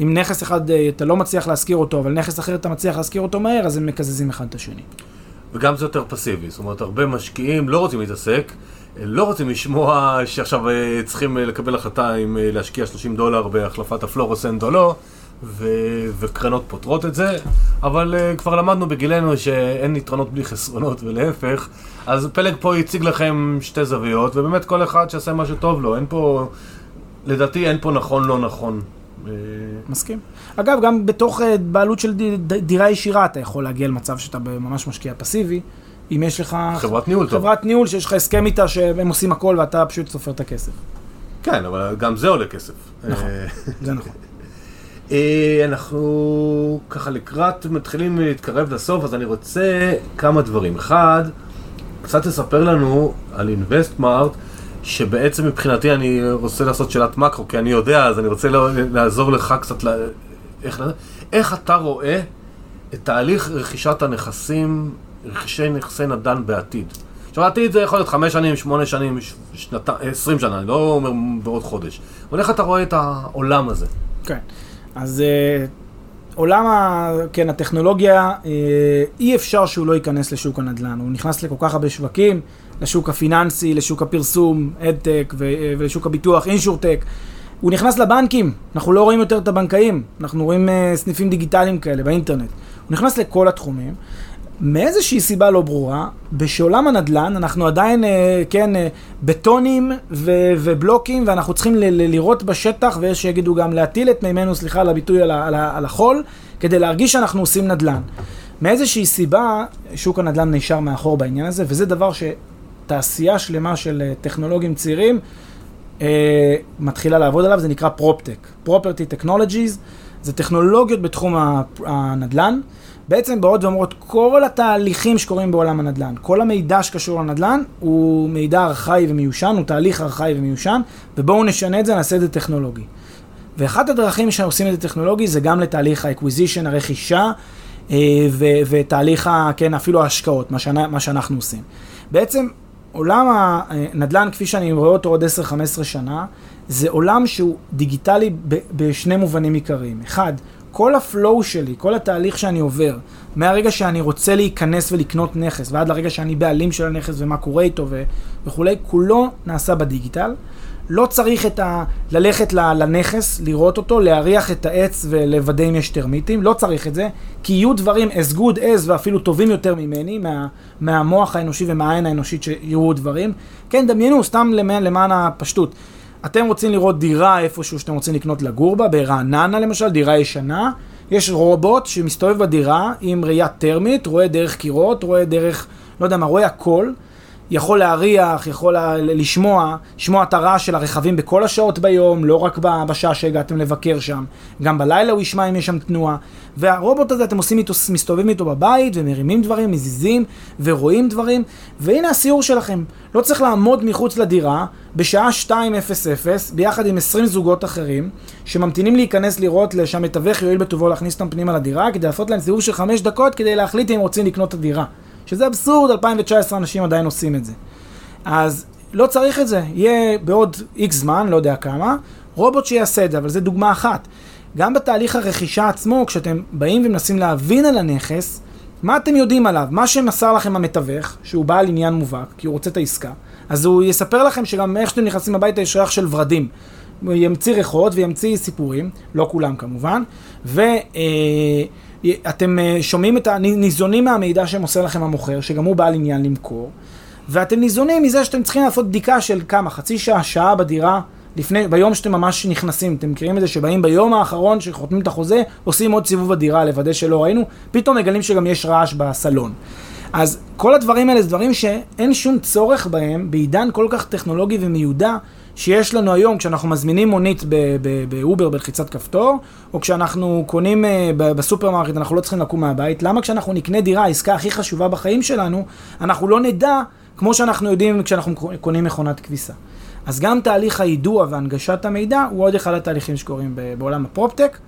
אם נכס אחד אתה לא מצליח להשכיר אותו, אבל נכס אחר אתה מצליח להשכיר אותו מהר, אז הם מקזזים אחד את השני. וגם זה יותר פסיבי, זאת אומרת, הרבה משקיעים לא רוצים להתעסק, לא רוצים לשמוע שעכשיו צריכים לקבל החלטה אם להשקיע 30 דולר בהחלפת הפלורוסנט או לא. ו- וקרנות פותרות את זה, אבל כבר למדנו בגילנו שאין יתרונות בלי חסרונות ולהפך, אז פלג פה הציג לכם שתי זוויות, ובאמת כל אחד שיעשה מה שטוב לו, אין פה, לדעתי אין פה נכון לא נכון. אה, מסכים. אגב, גם בתוך בעלות של דירה ישירה אתה יכול להגיע למצב שאתה ממש משקיע פסיבי. אם יש לך... חברת ניהול טוב. חברת ניהול שיש לך הסכם איתה שהם עושים הכל ואתה פשוט סופר את הכסף. כן, אבל גם זה עולה כסף. נכון, זה נכון. אה, אנחנו ככה לקראת מתחילים להתקרב לסוף, אז אני רוצה כמה דברים. אחד, קצת תספר לנו על אינבסטמארט, שבעצם מבחינתי אני רוצה לעשות שאלת מקרו, כי אני יודע, אז אני רוצה לעזור לך קצת, לה... איך, איך אתה רואה את תהליך רכישת הנכסים, רכישי נכסי נדל"ן בעתיד? עכשיו העתיד זה יכול להיות חמש שנים, שמונה שנים, שנתה, עשרים שנה, אני לא אומר בעוד חודש. אבל איך אתה רואה את העולם הזה? כן. אז uh, עולם ה, כן, הטכנולוגיה, uh, אי אפשר שהוא לא ייכנס לשוק הנדל"ן. הוא נכנס לכל כך הרבה שווקים, לשוק הפיננסי, לשוק הפרסום, אדטק uh, ולשוק הביטוח, אינשורטק. הוא נכנס לבנקים, אנחנו לא רואים יותר את הבנקאים, אנחנו רואים uh, סניפים דיגיטליים כאלה באינטרנט. הוא נכנס לכל התחומים. מאיזושהי סיבה לא ברורה, בשעולם הנדל"ן אנחנו עדיין, אה, כן, אה, בטונים ו- ובלוקים, ואנחנו צריכים ל- ל- לראות בשטח, ויש שיגידו גם להטיל את מימינו, סליחה על הביטוי, על, על, על החול, כדי להרגיש שאנחנו עושים נדל"ן. מאיזושהי סיבה, שוק הנדל"ן נשאר מאחור בעניין הזה, וזה דבר שתעשייה שלמה של אה, טכנולוגים צעירים אה, מתחילה לעבוד עליו, זה נקרא פרופטק. פרופרטי טכנולוגיז, זה טכנולוגיות בתחום הנדל"ן. בעצם באות ואומרות, כל התהליכים שקורים בעולם הנדל"ן, כל המידע שקשור לנדל"ן, הוא מידע ארכאי ומיושן, הוא תהליך ארכאי ומיושן, ובואו נשנה את זה, נעשה את זה טכנולוגי. ואחת הדרכים שעושים את זה טכנולוגי זה גם לתהליך ה acquisition, הרכישה, אה, ו- ותהליך, ה- כן, אפילו ההשקעות, מה, שאנ- מה שאנחנו עושים. בעצם עולם הנדל"ן, כפי שאני רואה אותו עוד 10-15 שנה, זה עולם שהוא דיגיטלי בשני מובנים עיקריים. אחד, כל ה flow שלי, כל התהליך שאני עובר, מהרגע שאני רוצה להיכנס ולקנות נכס, ועד לרגע שאני בעלים של הנכס ומה קורה איתו ו- וכולי, כולו נעשה בדיגיטל. לא צריך את ה... ללכת לנכס, לראות אותו, להריח את העץ ולוודא אם יש טרמיטים, לא צריך את זה, כי יהיו דברים as good as ואפילו טובים יותר ממני, מה, מהמוח האנושי ומהעין האנושית שיראו דברים. כן, דמיינו, סתם למען, למען הפשטות. אתם רוצים לראות דירה איפשהו שאתם רוצים לקנות לגור בה, ברעננה למשל, דירה ישנה, יש רובוט שמסתובב בדירה עם ראייה טרמית, רואה דרך קירות, רואה דרך, לא יודע מה, רואה הכל. יכול להריח, יכול לשמוע, לשמוע את הרעש של הרכבים בכל השעות ביום, לא רק בשעה שהגעתם לבקר שם, גם בלילה הוא ישמע אם יש שם תנועה. והרובוט הזה, אתם עושים איתו, מסתובבים איתו בבית, ומרימים דברים, מזיזים, ורואים דברים, והנה הסיור שלכם. לא צריך לעמוד מחוץ לדירה, בשעה 2:00, ביחד עם 20 זוגות אחרים, שממתינים להיכנס לראות שהמתווך יואיל בטובו להכניס אותם פנימה לדירה, כדי לעשות להם סיבוב של 5 דקות, כדי להחליט אם רוצים לקנות את הדירה. שזה אבסורד, 2019 אנשים עדיין עושים את זה. אז לא צריך את זה, יהיה בעוד איקס זמן, לא יודע כמה, רובוט שיעשה את זה, אבל זו דוגמה אחת. גם בתהליך הרכישה עצמו, כשאתם באים ומנסים להבין על הנכס, מה אתם יודעים עליו? מה שמסר לכם המתווך, שהוא בעל עניין מובהק, כי הוא רוצה את העסקה, אז הוא יספר לכם שגם איך שאתם נכנסים הביתה יש ריח של ורדים. הוא ימציא ריחות וימציא סיפורים, לא כולם כמובן, ואתם שומעים את ה... ניזונים מהמידע שמוסר לכם המוכר, שגם הוא בעל עניין למכור, ואתם ניזונים מזה שאתם צריכים לעשות בדיקה של כמה, חצי שעה, שעה בדירה, לפני, ביום שאתם ממש נכנסים, אתם מכירים את זה שבאים ביום האחרון שחותמים את החוזה, עושים עוד סיבוב בדירה לוודא שלא ראינו, פתאום מגלים שגם יש רעש בסלון. אז כל הדברים האלה זה דברים שאין שום צורך בהם בעידן כל כך טכנולוגי ומיודע שיש לנו היום כשאנחנו מזמינים מונית באובר בלחיצת כפתור, או כשאנחנו קונים אה, בסופרמרקט, אנחנו לא צריכים לקום מהבית. למה כשאנחנו נקנה דירה, העסקה הכי חשובה בחיים שלנו, אנחנו לא נדע כמו שאנחנו יודעים כשאנחנו קונים מכונת כביסה. אז גם תהליך היידוע והנגשת המידע הוא עוד אחד התהליכים שקורים בעולם ה proptech,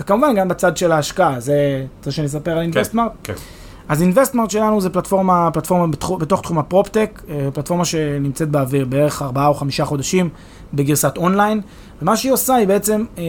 וכמובן גם בצד של ההשקעה, זה, רוצה שאני אספר על Investmart? כן, כן. אז Investmart שלנו זה פלטפורמה, פלטפורמה בתחום, בתוך תחום ה proptech, פלטפורמה שנמצאת באוויר בערך ארבעה או חמישה חודשים בגרסת אונליין, ומה שהיא עושה היא בעצם אה,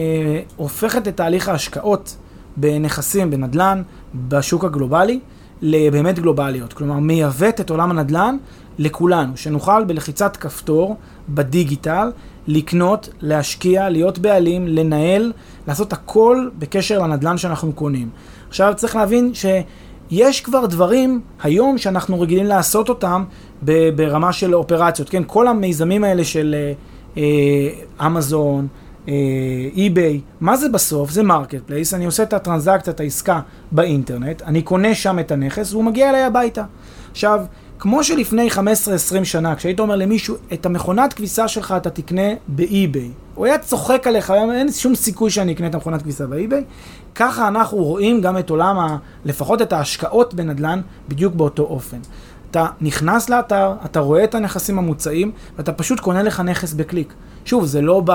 הופכת את תהליך ההשקעות בנכסים, בנדל"ן, בשוק הגלובלי, לבאמת גלובליות. כלומר, מייבאת את עולם הנדל"ן לכולנו, שנוכל בלחיצת כפתור, בדיגיטל, לקנות, להשקיע, להיות בעלים, לנהל, לעשות הכל בקשר לנדל"ן שאנחנו קונים. עכשיו צריך להבין ש... יש כבר דברים היום שאנחנו רגילים לעשות אותם ברמה של אופרציות, כן? כל המיזמים האלה של אמזון, אי-ביי, מה זה בסוף? זה marketplace, אני עושה את הטרנזקציה, את העסקה באינטרנט, אני קונה שם את הנכס והוא מגיע אליי הביתה. עכשיו, כמו שלפני 15-20 שנה, כשהיית אומר למישהו, את המכונת כביסה שלך אתה תקנה באי-ביי, הוא היה צוחק עליך, אין שום סיכוי שאני אקנה את המכונת כביסה באי-ביי. ככה אנחנו רואים גם את עולם, ה, לפחות את ההשקעות בנדל"ן, בדיוק באותו אופן. אתה נכנס לאתר, אתה רואה את הנכסים המוצעים, ואתה פשוט קונה לך נכס בקליק. שוב, זה לא ב...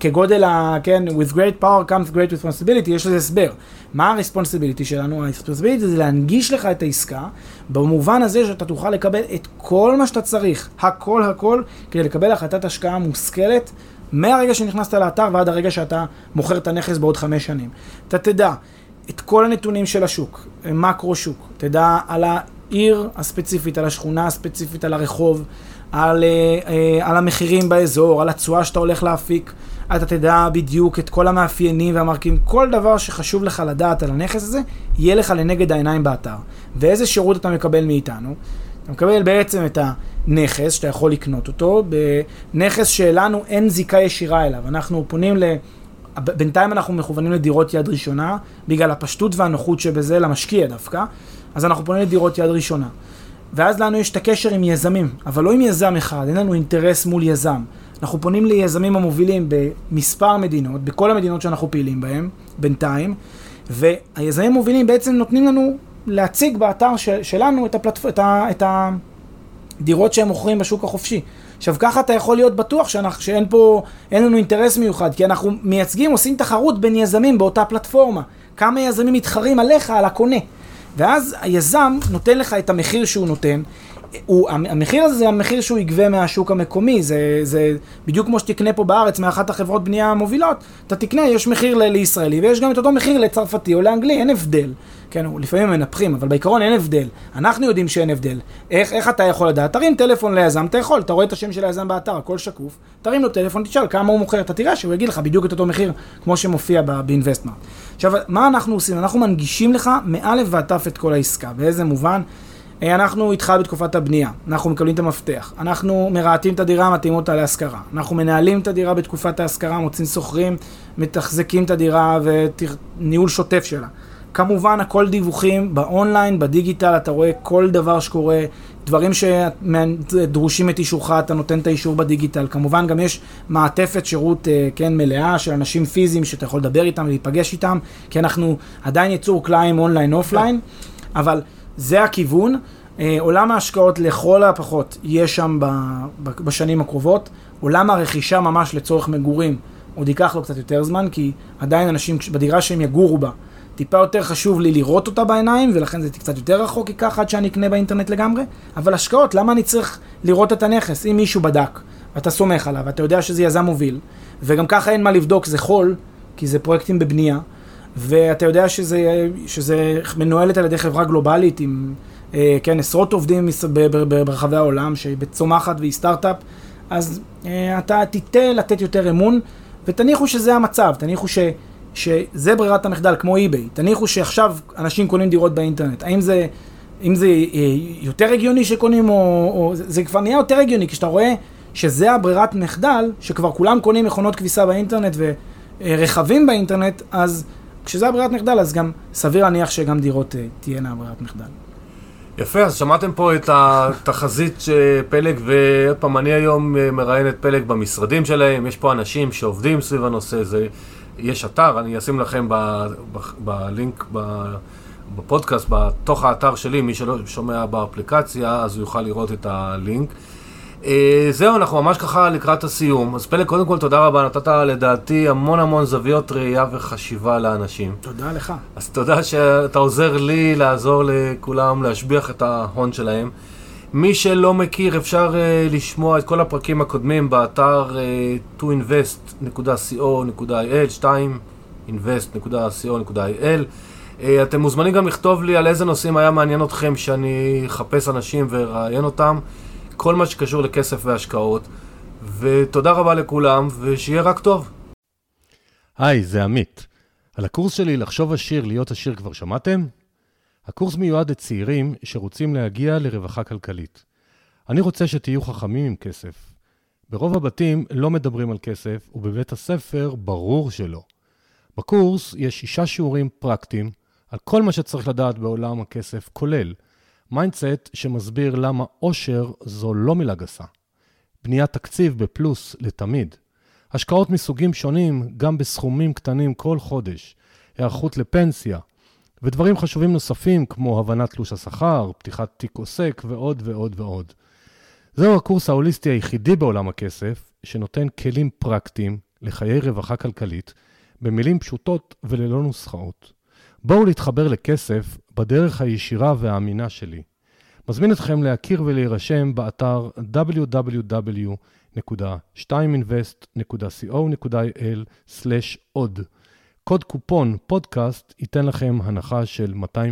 כגודל ה... כן, with great power comes great responsibility, יש לזה הסבר. מה ה-responsibility שלנו? ה-responsibility זה להנגיש לך את העסקה, במובן הזה שאתה תוכל לקבל את כל מה שאתה צריך, הכל הכל, כדי לקבל החלטת השקעה מושכלת, מהרגע שנכנסת לאתר ועד הרגע שאתה מוכר את הנכס בעוד חמש שנים. אתה תדע את כל הנתונים של השוק, מקרו שוק, תדע על העיר הספציפית, על השכונה הספציפית, על הרחוב, על, uh, uh, על המחירים באזור, על התשואה שאתה הולך להפיק, אתה תדע בדיוק את כל המאפיינים והמרכיבים, כל דבר שחשוב לך לדעת על הנכס הזה, יהיה לך לנגד העיניים באתר. ואיזה שירות אתה מקבל מאיתנו? אתה מקבל בעצם את הנכס שאתה יכול לקנות אותו, בנכס שלנו אין זיקה ישירה אליו. אנחנו פונים ל... בינתיים אנחנו מכוונים לדירות יד ראשונה, בגלל הפשטות והנוחות שבזה, למשקיע דווקא, אז אנחנו פונים לדירות יד ראשונה. ואז לנו יש את הקשר עם יזמים, אבל לא עם יזם אחד, אין לנו אינטרס מול יזם. אנחנו פונים ליזמים המובילים במספר מדינות, בכל המדינות שאנחנו פעילים בהן, בינתיים, והיזמים המובילים בעצם נותנים לנו להציג באתר של, שלנו את, הפלטפ... את, ה... את הדירות שהם מוכרים בשוק החופשי. עכשיו ככה אתה יכול להיות בטוח שאנחנו, שאין פה, אין לנו אינטרס מיוחד, כי אנחנו מייצגים, עושים תחרות בין יזמים באותה פלטפורמה. כמה יזמים מתחרים עליך, על הקונה. ואז היזם נותן לך את המחיר שהוא נותן. הוא, המחיר הזה זה המחיר שהוא יגבה מהשוק המקומי, זה, זה בדיוק כמו שתקנה פה בארץ מאחת החברות בנייה המובילות, אתה תקנה, יש מחיר ל- לישראלי ויש גם את אותו מחיר לצרפתי או לאנגלי, אין הבדל. כן, לפעמים מנפחים, אבל בעיקרון אין הבדל. אנחנו יודעים שאין הבדל. איך, איך אתה יכול לדעת? תרים טלפון ליזם, אתה יכול, אתה רואה את השם של היזם באתר, הכל שקוף, תרים לו טלפון, תשאל כמה הוא מוכר, אתה תראה שהוא יגיד לך בדיוק את אותו מחיר כמו שמופיע באינבסטמארט. עכשיו, מה אנחנו עושים? אנחנו מנגישים לך מאלף ועד תף את כל העסקה. באיזה מובן? אה, אנחנו איתך בתקופת הבנייה, אנחנו מקבלים את המפתח, אנחנו מרהטים את הדירה, מתאימים אותה להשכרה, אנחנו מנהלים את הדירה בתקופת ההשכרה, מוצאים שוכרים, מתחזקים את הדירה וניהול שוטף שלה. כמובן, הכל דיווחים באונליין, בדיגיטל, אתה רואה כל דבר שקורה, דברים שדרושים את אישורך, אתה נותן את האישור בדיגיטל. כמובן, גם יש מעטפת שירות, אה, כן, מלאה של אנשים פיזיים שאתה יכול לדבר איתם ולהיפגש איתם, כי אנחנו עדיין יצור כלאיים online offline, אבל זה הכיוון. אה, עולם ההשקעות לכל הפחות יהיה שם בשנים הקרובות. עולם הרכישה ממש לצורך מגורים עוד ייקח לו קצת יותר זמן, כי עדיין אנשים בדירה שהם יגורו בה, טיפה יותר חשוב לי לראות אותה בעיניים, ולכן זה קצת יותר רחוק ייקח עד שאני אקנה באינטרנט לגמרי. אבל השקעות, למה אני צריך לראות את הנכס? אם מישהו בדק, ואתה סומך עליו, ואתה יודע שזה יזם מוביל, וגם ככה אין מה לבדוק, זה חול, כי זה פרויקטים בבנייה, ואתה יודע שזה, שזה מנוהלת על ידי חברה גלובלית עם, אה, כן, עשרות עובדים ברחבי העולם, שהיא בצומחת והיא סטארט-אפ, אז אה, אתה תיטה לתת יותר אמון, ותניחו שזה המצב, תניחו ש... שזה ברירת המחדל, כמו אי-ביי. תניחו שעכשיו אנשים קונים דירות באינטרנט. האם זה, אם זה אה, יותר הגיוני שקונים, או, או... זה כבר נהיה יותר הגיוני, כשאתה רואה שזה הברירת מחדל, שכבר כולם קונים מכונות כביסה באינטרנט ורכבים באינטרנט, אז כשזה הברירת מחדל, אז גם סביר להניח שגם דירות אה, תהיינה ברירת מחדל. יפה, אז שמעתם פה את התחזית פלג, ועוד פעם, אני היום אה, מראיין את פלג במשרדים שלהם, יש פה אנשים שעובדים סביב הנושא, זה, יש אתר, אני אשים לכם ב, ב, בלינק ב, בפודקאסט, בתוך האתר שלי, מי שלא שומע באפליקציה, אז הוא יוכל לראות את הלינק. אה, זהו, אנחנו ממש ככה לקראת הסיום. אז פלג, קודם כל תודה רבה, נתת לדעתי המון המון זוויות ראייה וחשיבה לאנשים. תודה לך. אז תודה שאתה עוזר לי לעזור לכולם להשביח את ההון שלהם. מי שלא מכיר, אפשר uh, לשמוע את כל הפרקים הקודמים באתר uh, toinvest.co.il, 2invest.co.il. Uh, אתם מוזמנים גם לכתוב לי על איזה נושאים היה מעניין אתכם שאני אחפש אנשים ואראיין אותם. כל מה שקשור לכסף והשקעות. ותודה רבה לכולם, ושיהיה רק טוב. היי, זה עמית. על הקורס שלי לחשוב עשיר, להיות עשיר כבר שמעתם? הקורס מיועד לצעירים שרוצים להגיע לרווחה כלכלית. אני רוצה שתהיו חכמים עם כסף. ברוב הבתים לא מדברים על כסף, ובבית הספר ברור שלא. בקורס יש שישה שיעורים פרקטיים על כל מה שצריך לדעת בעולם הכסף, כולל mindset שמסביר למה עושר זו לא מילה גסה. בניית תקציב בפלוס לתמיד. השקעות מסוגים שונים, גם בסכומים קטנים כל חודש. היערכות לפנסיה. ודברים חשובים נוספים כמו הבנת תלוש השכר, פתיחת תיק עוסק ועוד ועוד ועוד. זהו הקורס ההוליסטי היחידי בעולם הכסף, שנותן כלים פרקטיים לחיי רווחה כלכלית, במילים פשוטות וללא נוסחאות. בואו להתחבר לכסף בדרך הישירה והאמינה שלי. מזמין אתכם להכיר ולהירשם באתר www.2invest.co.il/עוד. קוד קופון פודקאסט ייתן לכם הנחה של 200